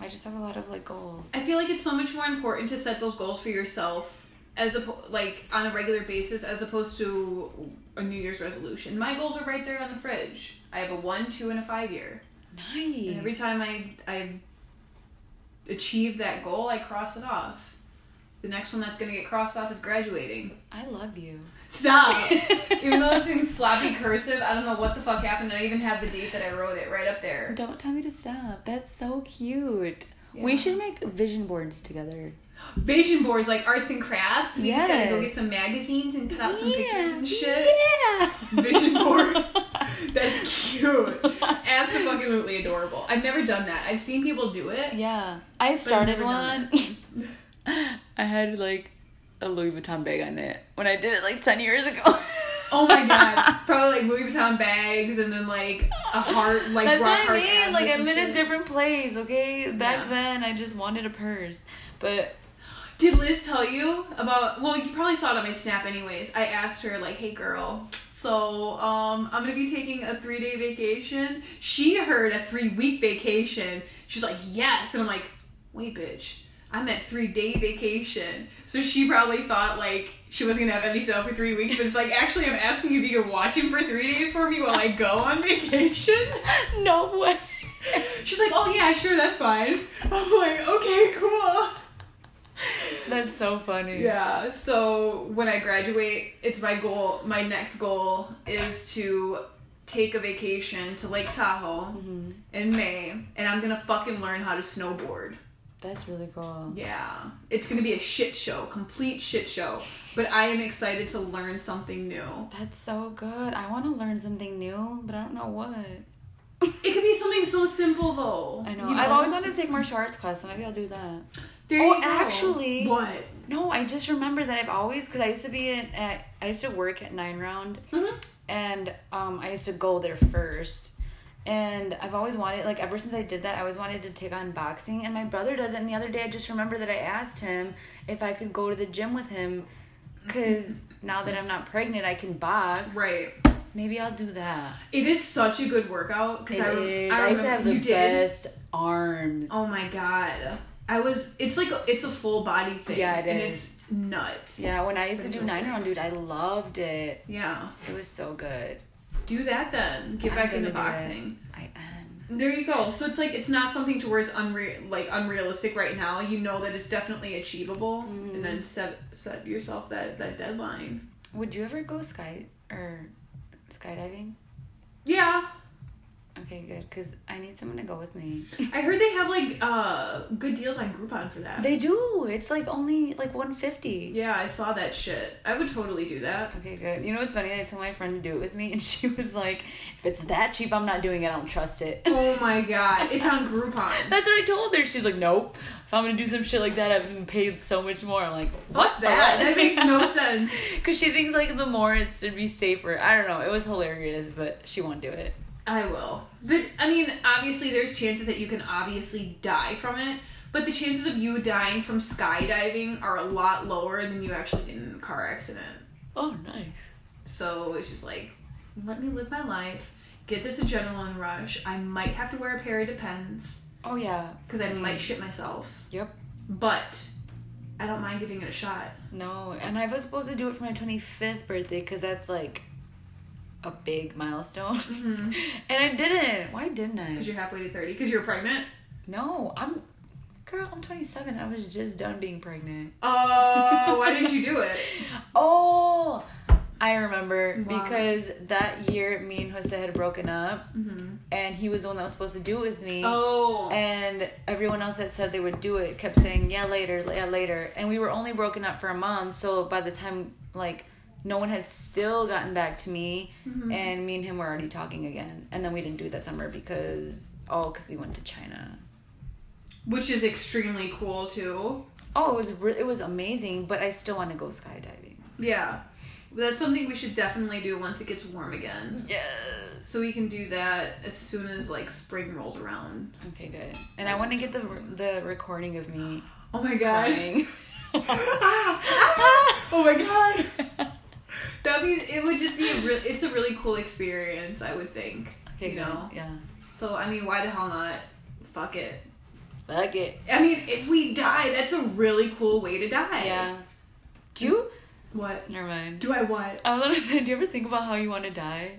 Speaker 2: I just have a lot of like goals.
Speaker 1: I feel like it's so much more important to set those goals for yourself as a like on a regular basis as opposed to a New Year's resolution. My goals are right there on the fridge. I have a one, two, and a five year.
Speaker 2: Nice.
Speaker 1: And every time I I achieve that goal, I cross it off. The next one that's gonna get crossed off is graduating.
Speaker 2: I love you.
Speaker 1: Stop. *laughs* even though it's in sloppy cursive, I don't know what the fuck happened. I even have the date that I wrote it right up there.
Speaker 2: Don't tell me to stop. That's so cute.
Speaker 1: Yeah.
Speaker 2: We should make vision boards together. *gasps*
Speaker 1: Vision boards like arts and crafts. We just gotta go get some magazines and cut out some pictures and shit.
Speaker 2: Yeah.
Speaker 1: vision board. *laughs* *laughs* That's cute. Absolutely adorable. I've never done that. I've seen people do it.
Speaker 2: Yeah, I started one. *laughs* I had like a Louis Vuitton bag on it when I did it like ten years ago.
Speaker 1: Oh my *laughs* god. Probably like Louis Vuitton bags and then like a heart, like
Speaker 2: That's what I mean. Like I'm in a different place. Okay, back
Speaker 1: Yeah.
Speaker 2: then I just wanted a purse, but
Speaker 1: Did Liz tell you about? Well, you probably saw it on my snap, anyways. I asked her like, "Hey, girl, so um, I'm gonna be taking a three day vacation." She heard a three week vacation. She's like, "Yes," and I'm like, "Wait, bitch." I meant three day vacation. So she probably thought like she wasn't gonna have any up for three weeks, but it's like actually I'm asking if you can watch him for three days for me while I go on vacation. *laughs*
Speaker 2: no way.
Speaker 1: She's like, oh yeah, sure, that's fine. I'm like, okay, cool. *laughs*
Speaker 2: That's so funny.
Speaker 1: Yeah, so when I graduate, it's my goal. My next goal is to take a vacation to Lake Tahoe
Speaker 2: hmm
Speaker 1: in May, and I'm gonna fucking learn how to snowboard.
Speaker 2: That's really cool.
Speaker 1: Yeah, it's gonna be a shit show, complete shit show. But I am excited to learn something new.
Speaker 2: That's so good. I want to learn something new, but I don't know what.
Speaker 1: It could be something so simple though.
Speaker 2: I know.
Speaker 1: you
Speaker 2: I've always wanted to take martial arts class, so maybe I'll do that.
Speaker 1: There
Speaker 2: Oh, actually-
Speaker 1: what?
Speaker 2: No, I just remember that I've always because I used to be at, at I used to work at Nine Round,
Speaker 1: Mhm.
Speaker 2: and um I used to go there first. And I've always wanted, like, ever since I did that, I always wanted to take on boxing. And my brother does it. And the other day, I just remember that I asked him if I could go to the gym with him. Because now that I'm not pregnant, I can box.
Speaker 1: Right.
Speaker 2: Maybe I'll do that.
Speaker 1: It is such a good workout because
Speaker 2: It
Speaker 1: I,
Speaker 2: is.
Speaker 1: I,
Speaker 2: I, used to have the
Speaker 1: you did?
Speaker 2: best arms.
Speaker 1: Oh my god. I was it's like a, it's a full body thing.
Speaker 2: Yeah, it
Speaker 1: and it's nuts.
Speaker 2: Yeah, when I used to do nine round, dude, I loved it.
Speaker 1: Yeah.
Speaker 2: It was so good.
Speaker 1: Do that then. Get
Speaker 2: I'm
Speaker 1: back into
Speaker 2: gonna do it.
Speaker 1: boxing.
Speaker 2: I am.
Speaker 1: There you go. So it's like it's not something towards unreal like unrealistic right now. You know that it's definitely achievable
Speaker 2: Mhm.
Speaker 1: and then set set yourself that that deadline.
Speaker 2: Would you ever go sky or skydiving?
Speaker 1: Yeah.
Speaker 2: Okay, good. Cause I need someone to go with me.
Speaker 1: I heard they have like uh good deals on Groupon for that.
Speaker 2: They do. It's like only like one fifty.
Speaker 1: yeah, I saw that shit. I would totally do that.
Speaker 2: Okay, good. You know what's funny? I told my friend to do it with me, and *laughs* she was like, "If it's that cheap, I'm not doing it. I don't trust it."
Speaker 1: Oh my god. It's on *laughs* Groupon.
Speaker 2: That's what I told her. She's like, "Nope. If I'm gonna do some shit like that, I've been paid so much more." I'm like,
Speaker 1: Fuck that. That makes no *laughs* sense.
Speaker 2: Because she thinks like the more it should be safer. I don't know. It was hilarious, but she won't do it.
Speaker 1: I will. But I mean, obviously, there's chances that you can obviously die from it, but the chances of you dying from skydiving are a lot lower than you actually getting in a car accident.
Speaker 2: Oh, nice.
Speaker 1: So it's just like, let me live my life, get this adrenaline rush. I might have to wear a pair of Depends
Speaker 2: Oh yeah.
Speaker 1: because I might shit myself,
Speaker 2: Yep.
Speaker 1: but I don't mind giving it a shot.
Speaker 2: No, and I was supposed to do it for my 25th birthday because that's like a big milestone.
Speaker 1: Mm-hmm. *laughs*
Speaker 2: and I didn't. Why didn't I?
Speaker 1: Because you're halfway to 30. Because you're pregnant.
Speaker 2: No, I'm. Girl, I'm 27. I was just done being pregnant.
Speaker 1: Oh, why didn't you do it? *laughs*
Speaker 2: Oh, I remember because that year me and Jose had broken up,
Speaker 1: Mm-hmm.
Speaker 2: and he was the one that was supposed to do it with me.
Speaker 1: Oh.
Speaker 2: And everyone else that said they would do it kept saying, yeah, later, yeah, later. And we were only broken up for a month, so by the time, like, no one had still gotten back to me,
Speaker 1: Mhm.
Speaker 2: and me and him were already talking again. And then we didn't do it that summer because, oh, because he went to China.
Speaker 1: Which is extremely cool too.
Speaker 2: Oh, it was re- it was amazing, but I still want to go skydiving.
Speaker 1: Yeah. That's something we should definitely do once it gets warm again.
Speaker 2: yeah
Speaker 1: So we can do that as soon as like spring rolls around.
Speaker 2: Okay, good. And I want to get the the recording of me *gasps*
Speaker 1: Oh my god.
Speaker 2: crying. *laughs*
Speaker 1: oh my god. *laughs* That means it would just be a real it's a really cool experience, I would think.
Speaker 2: Okay,
Speaker 1: you
Speaker 2: good.
Speaker 1: know.
Speaker 2: Yeah.
Speaker 1: So I mean why the hell not? Fuck it.
Speaker 2: Fuck it.
Speaker 1: I mean, if we die, that's a really cool way to die.
Speaker 2: Yeah. Do you?
Speaker 1: What?
Speaker 2: Never mind.
Speaker 1: Do I what?
Speaker 2: I was gonna say, do you ever think about how you want to die?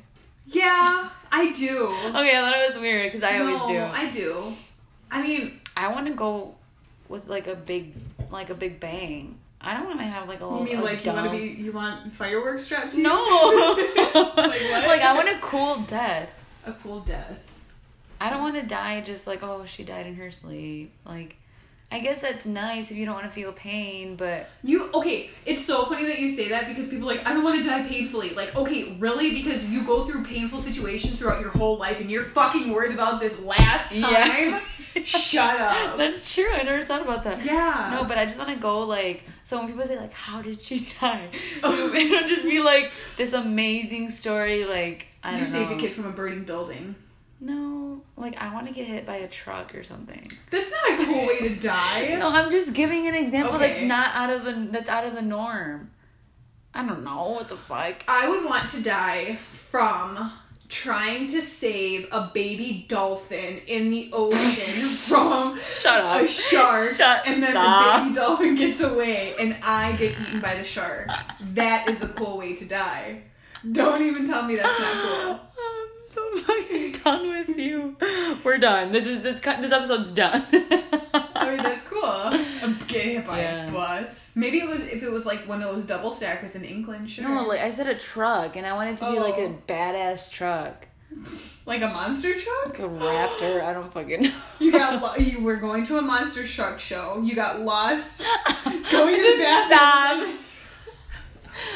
Speaker 1: Yeah, I do.
Speaker 2: Okay, I thought it was weird because I always
Speaker 1: No,
Speaker 2: do.
Speaker 1: I do. I mean,
Speaker 2: I want to go with like a big, like a big bang. I don't want to have like a little.
Speaker 1: you mean like you want to be you want fireworks strapped to you?
Speaker 2: No. *laughs*
Speaker 1: like what?
Speaker 2: like I want a cool death.
Speaker 1: a cool death.
Speaker 2: I don't want to die just like oh she died in her sleep. Like I guess that's nice if you don't want to feel pain, but
Speaker 1: You okay? It's so funny that you say that because people are like I don't want to die painfully. Like okay, really? Because you go through painful situations throughout your whole life, and you're fucking worried about this last time.
Speaker 2: Yeah. *laughs*
Speaker 1: Shut *laughs* up.
Speaker 2: that's true. I never thought about that.
Speaker 1: yeah.
Speaker 2: No, but I just want to go like so when people say like how did she *laughs* die,
Speaker 1: Oh. *laughs*
Speaker 2: it'll just be like this amazing story. Like I
Speaker 1: you saved
Speaker 2: know.
Speaker 1: a kid from a burning building.
Speaker 2: No, like I want to get hit by a truck or something.
Speaker 1: That's not a cool way to die.
Speaker 2: No, I'm just giving an example that's not out of the that's out of the norm. I don't know what the fuck.
Speaker 1: I would want to die from trying to save a baby dolphin in the ocean *laughs* from
Speaker 2: Shut
Speaker 1: a shark
Speaker 2: Shut-
Speaker 1: and then
Speaker 2: stop.
Speaker 1: the baby dolphin gets away and I get eaten by the shark. That is a cool way to die. Don't even tell me that's not cool. *gasps*
Speaker 2: I'm so fucking done with you. We're done. This is this this episode's done. *laughs*
Speaker 1: I mean that's cool. Getting hit by
Speaker 2: Yeah.
Speaker 1: a bus. Maybe it was if it was like one of those double stackers in England, sure.
Speaker 2: no, like I said, a truck, and I wanted it to be like a
Speaker 1: Oh.
Speaker 2: badass truck,
Speaker 1: like a monster truck?
Speaker 2: like a Raptor. I don't fucking know.
Speaker 1: You got *laughs* lo- you were going to a monster truck show. You got lost. *laughs* Going to
Speaker 2: Just
Speaker 1: the bathroom.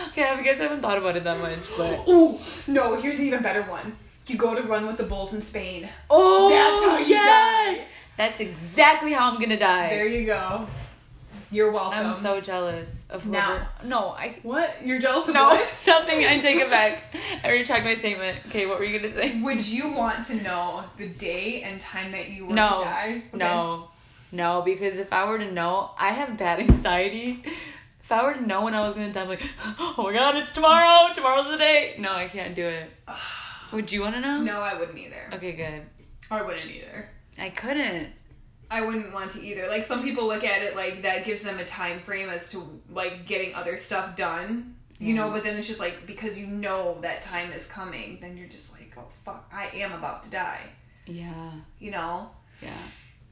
Speaker 2: Okay, I guess I haven't thought about it that much, but
Speaker 1: Ooh, no, here's an even better one. You go to run with the bulls in Spain.
Speaker 2: oh,
Speaker 1: That's how you
Speaker 2: yes,
Speaker 1: die.
Speaker 2: that's exactly how I'm gonna die.
Speaker 1: There you go. You're welcome.
Speaker 2: I'm so jealous of whoever.
Speaker 1: Now-
Speaker 2: No, I
Speaker 1: What? You're jealous of
Speaker 2: no
Speaker 1: what? *laughs*
Speaker 2: nothing. I take it back. I retract my statement. Okay, what were you gonna say?
Speaker 1: Would you want to know the day and time that you were
Speaker 2: No,
Speaker 1: to die? Okay.
Speaker 2: no, no. Because if I were to know, I have bad *laughs* anxiety. If I were to know when I was gonna die, I'm like, *gasps* oh my god, it's tomorrow. Tomorrow's the day. No, I can't do it. *sighs* Would you want to know?
Speaker 1: No, I wouldn't either.
Speaker 2: Okay, good.
Speaker 1: I wouldn't either.
Speaker 2: I couldn't.
Speaker 1: I wouldn't want to either. Like some people look at it like that gives them a time frame as to like getting other stuff done. You know,
Speaker 2: mm.
Speaker 1: but then it's just like because you know that time is coming, then you're just like, oh fuck, I am about to die.
Speaker 2: Yeah,
Speaker 1: You know,
Speaker 2: yeah.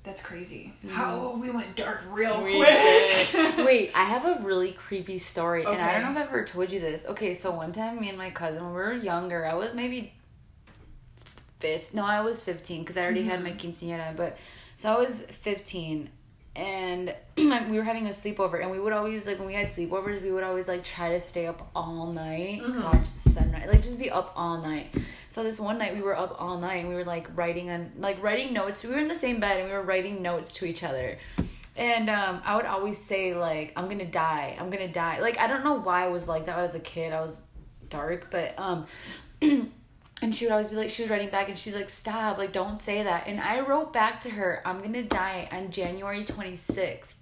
Speaker 1: that's crazy. Mm. How we went dark real
Speaker 2: We
Speaker 1: quick. *laughs*
Speaker 2: Wait, I have a really creepy story, and I don't know if I've ever told you this. Okay, so one time, me and my cousin, when we were younger, I was maybe fifth. No, I was fifteen because I already had my mm-hmm. quinceañera. But so I was fifteen, and *clears throat* we were having a sleepover, and we would always like when we had sleepovers, we would always like try to stay up all night,
Speaker 1: Mhm.
Speaker 2: watch the sunrise, like just be up all night. So this one night we were up all night, and we were like writing on like writing notes. We were in the same bed, and we were writing notes to each other. And um, I would always say like, "I'm gonna die. I'm gonna die." Like I don't know why I was like that as a kid. I was dark, but um, *clears throat* and she would always be like, she was writing back, and she's like, "Stop! Like don't say that." And I wrote back to her, "I'm gonna die on January 26th."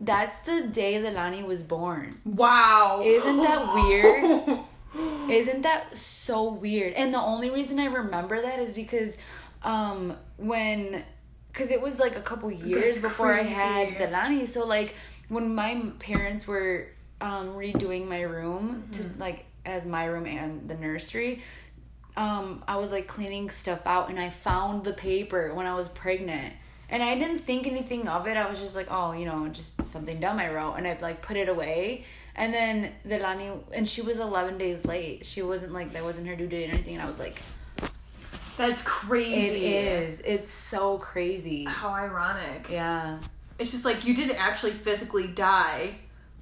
Speaker 2: That's the day that Lani was born.
Speaker 1: wow.
Speaker 2: Isn't that weird? *laughs* Isn't that so weird? And the only reason I remember that is because um when cuz it was like a couple years before I had the Lani so like when my parents were um redoing my room to like as my room and the nursery um I was like cleaning stuff out and I found the paper when I was pregnant. And I didn't think anything of it. I was just like, oh, you know, just something dumb I wrote. And I like put it away. And then the Lani, and she was 11 days late. She wasn't like, that wasn't her due date or anything. And I was like,
Speaker 1: That's crazy.
Speaker 2: it is. It's so crazy.
Speaker 1: How ironic.
Speaker 2: Yeah.
Speaker 1: It's just like you didn't actually physically die,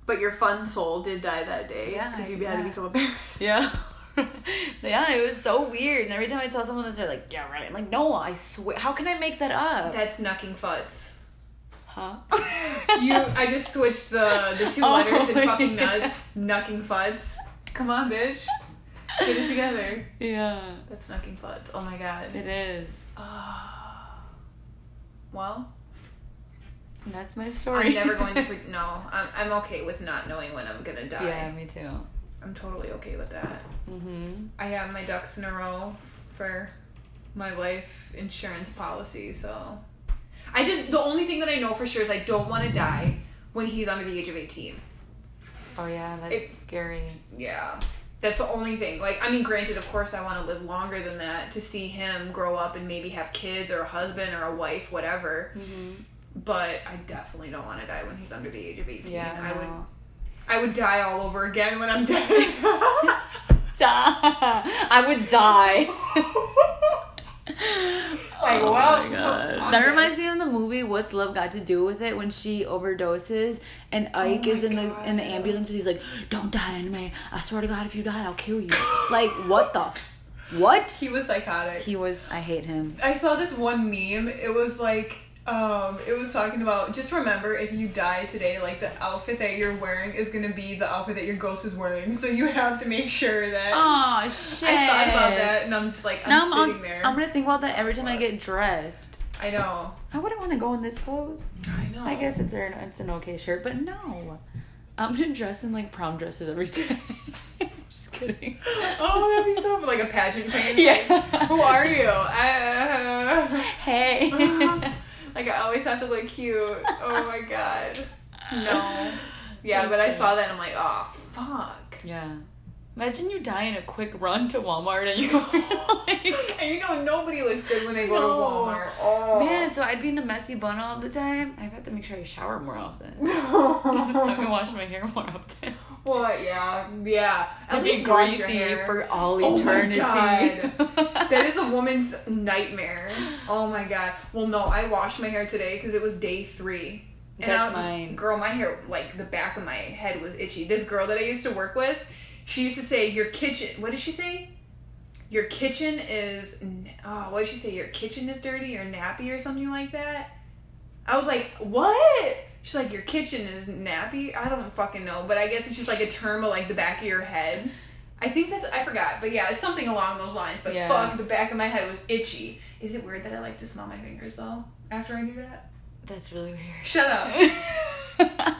Speaker 1: but your fun soul did die that day.
Speaker 2: Yeah,
Speaker 1: Because you
Speaker 2: yeah.
Speaker 1: had to become a parent.
Speaker 2: Yeah. *laughs* *laughs* yeah, it was so weird. And every time I tell someone this, they're like, yeah, right. I'm like, no, I swear. How can I make that up?
Speaker 1: That's knucking futs.
Speaker 2: huh? *laughs*
Speaker 1: You, I just switched the the two *laughs*
Speaker 2: Oh
Speaker 1: letters in fucking
Speaker 2: God.
Speaker 1: nuts. Knucking futs. Come on, bitch. Get it together.
Speaker 2: Yeah,
Speaker 1: That's knucking futs. Oh my god.
Speaker 2: it is.
Speaker 1: Ah. well,
Speaker 2: that's my story.
Speaker 1: I'm never going to. Pre- no, I'm, I'm okay with not knowing when I'm gonna die.
Speaker 2: yeah, me too.
Speaker 1: I'm totally okay with that.
Speaker 2: Mm-hmm.
Speaker 1: I have my ducks in a row for my life insurance policy, so I just the only thing that I know for sure is I don't want to die when he's under the age of 18.
Speaker 2: Oh yeah, that's
Speaker 1: It's-
Speaker 2: scary.
Speaker 1: Yeah. That's the only thing. Like, I mean, granted, of course, I want to live longer than that to see him grow up and maybe have kids or a husband or a wife, whatever.
Speaker 2: Mm-hmm.
Speaker 1: But I definitely don't want to die when he's under the age of 18.
Speaker 2: Yeah,
Speaker 1: I would. I would die all over again when I'm dead. *laughs*
Speaker 2: Die. I would die. *laughs*
Speaker 1: Like,
Speaker 2: oh
Speaker 1: well,
Speaker 2: my god. That reminds me of the movie What's Love Got to Do with It when she overdoses and oh Ike
Speaker 1: Oh
Speaker 2: is in the in the ambulance and he's like, "Don't die in me. I swear to God, if you die, I'll kill you." like what the, what?
Speaker 1: He was psychotic.
Speaker 2: He was. I hate him.
Speaker 1: I saw this one meme. It was like, um, it was talking about just remember if you die today, like the outfit that you're wearing is gonna be the outfit that your ghost is wearing. So you have to make sure that.
Speaker 2: Oh shit!
Speaker 1: I thought about that, and I'm just like, I'm
Speaker 2: Now I'm,
Speaker 1: sitting
Speaker 2: on,
Speaker 1: there.
Speaker 2: I'm gonna think about that every time I get dressed.
Speaker 1: I know.
Speaker 2: I wouldn't want to go in this clothes.
Speaker 1: I know.
Speaker 2: I guess it's an it's an okay shirt, but no, I'm gonna dress in like prom dresses every day. *laughs* Just kidding.
Speaker 1: Oh, that'd be so like a pageant *laughs* queen.
Speaker 2: Yeah.
Speaker 1: Who are you? Uh,
Speaker 2: Hey.
Speaker 1: Like I always have to look cute. Oh my *laughs* god. No. Yeah, but I
Speaker 2: Okay.
Speaker 1: saw that and I'm like, oh fuck.
Speaker 2: yeah. Imagine you die in a quick run to Walmart and you *laughs* like.
Speaker 1: And you know nobody looks good when they go
Speaker 2: No.
Speaker 1: to Walmart. Oh
Speaker 2: Man, so I'd be in a messy bun all the time. I have to make sure I shower more often. I've been washing my hair more often.
Speaker 1: What? Yeah, yeah. At
Speaker 2: be
Speaker 1: least wash your
Speaker 2: greasy
Speaker 1: hair.
Speaker 2: for all
Speaker 1: Oh
Speaker 2: eternity. *laughs*
Speaker 1: That is a woman's nightmare. Oh my god. Well, no, I washed my hair today because it was day three. And
Speaker 2: That's
Speaker 1: I-
Speaker 2: mine.
Speaker 1: Girl, my hair, like the back of my head was itchy. This girl that I used to work with, she used to say, "Your kitchen." What did she say? Your kitchen is. Oh, what did she say? Your kitchen is dirty or nappy or something like that. I was like, what? She's like, your kitchen is nappy. I don't fucking know, but I guess it's just like a term of like the back of your head. I think that's I forgot, but yeah, it's something along those lines. But
Speaker 2: Yeah.
Speaker 1: fuck, the back of my head was itchy. Is it weird that I like to smell my fingers though? After I do that,
Speaker 2: That's really weird.
Speaker 1: shut up. *laughs*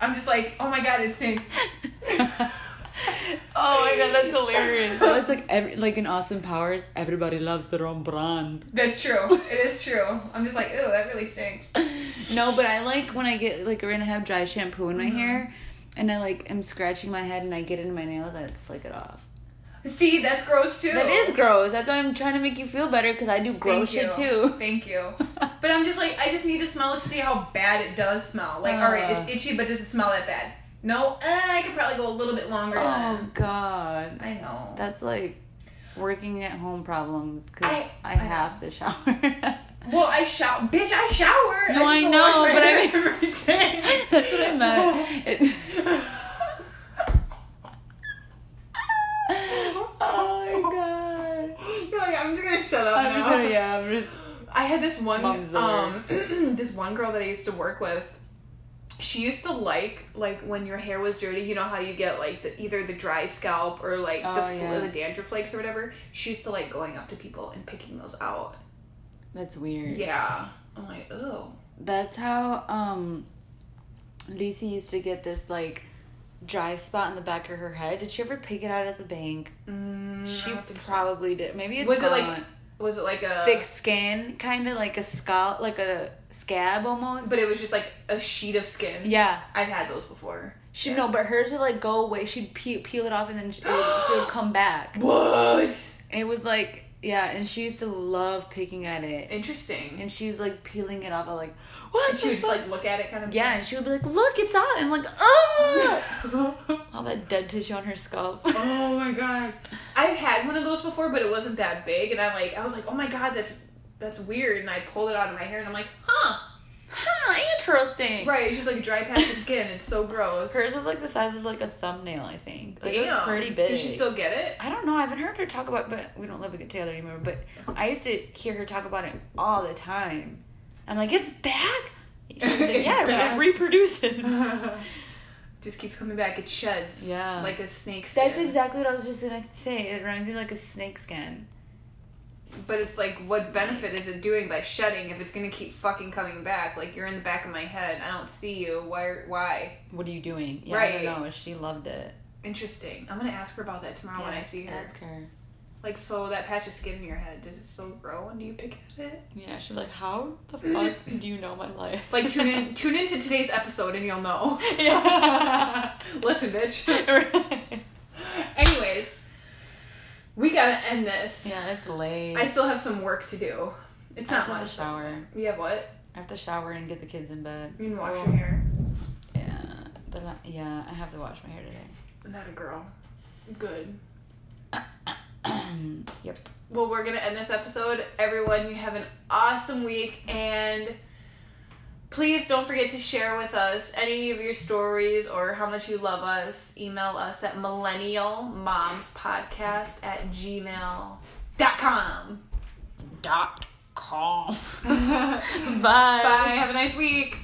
Speaker 1: I'm just like, oh my god, it stinks. *laughs*
Speaker 2: oh my god, that's hilarious. So it's like every, like in Austin Powers, everybody loves their own brand.
Speaker 1: That's true. It is true. I'm just like, ew, that really stinks.
Speaker 2: No, but I like when I get like when I have dry shampoo in my
Speaker 1: Mhm.
Speaker 2: hair, and I like am scratching my head and I get it in my nails, I like, flick it off.
Speaker 1: See, that's gross too.
Speaker 2: That is gross. That's why I'm trying to make you feel better because I do gross
Speaker 1: Thank
Speaker 2: shit
Speaker 1: you.
Speaker 2: too.
Speaker 1: Thank you. *laughs* But I'm just like, I just need to smell it to see how bad it does smell. Like,
Speaker 2: Uh.
Speaker 1: alright, it's itchy, but does it smell that bad? No, eh, I could probably go a little bit longer.
Speaker 2: Oh god,
Speaker 1: I know.
Speaker 2: that's like working at home problems because
Speaker 1: I-
Speaker 2: I,
Speaker 1: I
Speaker 2: have to shower. *laughs*
Speaker 1: well, I shower, bitch. I shower.
Speaker 2: No, I
Speaker 1: just
Speaker 2: know, but I mean-
Speaker 1: every day. *laughs*
Speaker 2: That's what I meant. *laughs* It- oh my god.
Speaker 1: You're like, I'm just gonna shut up
Speaker 2: I'm
Speaker 1: now.
Speaker 2: just gonna, yeah, I'm just.
Speaker 1: I had this one um *clears throat* this one girl that I used to work with. She used to like like when your hair was dirty, you know how you get like the, either the dry scalp or like the
Speaker 2: Oh,
Speaker 1: fl-
Speaker 2: yeah.
Speaker 1: the dandruff flakes or whatever. She used to like going up to people and picking those out.
Speaker 2: That's weird.
Speaker 1: Yeah. I'm like, oh.
Speaker 2: That's how um Lisa used to get this like dry spot in the back of her head. Did she ever pick it out at the bank?
Speaker 1: Mm,
Speaker 2: She
Speaker 1: I so.
Speaker 2: probably did. Maybe it's
Speaker 1: Was it like
Speaker 2: gone.
Speaker 1: Was it like a
Speaker 2: thick skin, kind of like a scalp, like a scab almost.
Speaker 1: But it was just like a sheet of skin.
Speaker 2: yeah,
Speaker 1: I've had those before.
Speaker 2: she
Speaker 1: Yeah.
Speaker 2: no, but hers would like go away. She'd peel, peel it off and then she, it would, she would come back. *gasps*
Speaker 1: What?
Speaker 2: It was like yeah, and she used to love picking at it,
Speaker 1: Interesting.
Speaker 2: and she's like peeling it off. I'm like, what?
Speaker 1: And she would just like look at it kind of.
Speaker 2: yeah, and she would be like, look, it's out, and like, oh, *laughs* all that dead tissue on her scalp.
Speaker 1: Oh my god. I've had one of those before, but it wasn't that big, and I'm like I was like, oh my god, that's that's weird, and I pulled it out of my hair, and I'm like, huh,
Speaker 2: huh, interesting.
Speaker 1: right? It's just like a dry patch of skin. It's so gross.
Speaker 2: Hers was like the size of like a thumbnail, I think. Like, it was pretty big.
Speaker 1: Did she still get it?
Speaker 2: I don't know. I haven't heard her talk about, but we don't live together anymore. But I used to hear her talk about it all the time. I'm like, it's back. *laughs* She's like, yeah,
Speaker 1: back.
Speaker 2: it reproduces. *laughs*
Speaker 1: just keeps coming back. It sheds.
Speaker 2: Yeah.
Speaker 1: Like a snake skin.
Speaker 2: That's exactly what I was just gonna say. It reminds me of like a snake skin.
Speaker 1: But it's like, what benefit is it doing by shedding if it's gonna keep fucking coming back? Like you're in the back of my head. I don't see you. Why? Why?
Speaker 2: What are you doing? Yeah, I
Speaker 1: Right.
Speaker 2: don't know. She loved it.
Speaker 1: Interesting. I'm gonna ask her about that tomorrow when I see her.
Speaker 2: Ask her.
Speaker 1: Like, so that patch of skin in your head, does it still grow and do you pick at it?
Speaker 2: Yeah, she'd be like, "How the mm-hmm. fuck do you know my life?"
Speaker 1: Like, tune in, *laughs* tune into today's episode and you'll know. *laughs*
Speaker 2: yeah. *laughs*
Speaker 1: Listen, bitch.
Speaker 2: right.
Speaker 1: Anyways, we gotta end this.
Speaker 2: Yeah, it's late.
Speaker 1: I still have some work to do. It's
Speaker 2: I
Speaker 1: not
Speaker 2: have to
Speaker 1: much.
Speaker 2: shower.
Speaker 1: We have what?
Speaker 2: I have to shower and get the kids in bed.
Speaker 1: You can wash
Speaker 2: Oh.
Speaker 1: your hair.
Speaker 2: Yeah, the yeah, I have to wash my hair today.
Speaker 1: Not a girl. Good. *clears throat*
Speaker 2: yep.
Speaker 1: Well, we're gonna end this episode. Everyone, you have an awesome week and Please don't forget to share with us any of your stories or how much you love us. Email us at millennialmomspodcast at gmail.com.
Speaker 2: Dot com. *laughs* *laughs*
Speaker 1: Bye. Have a nice week.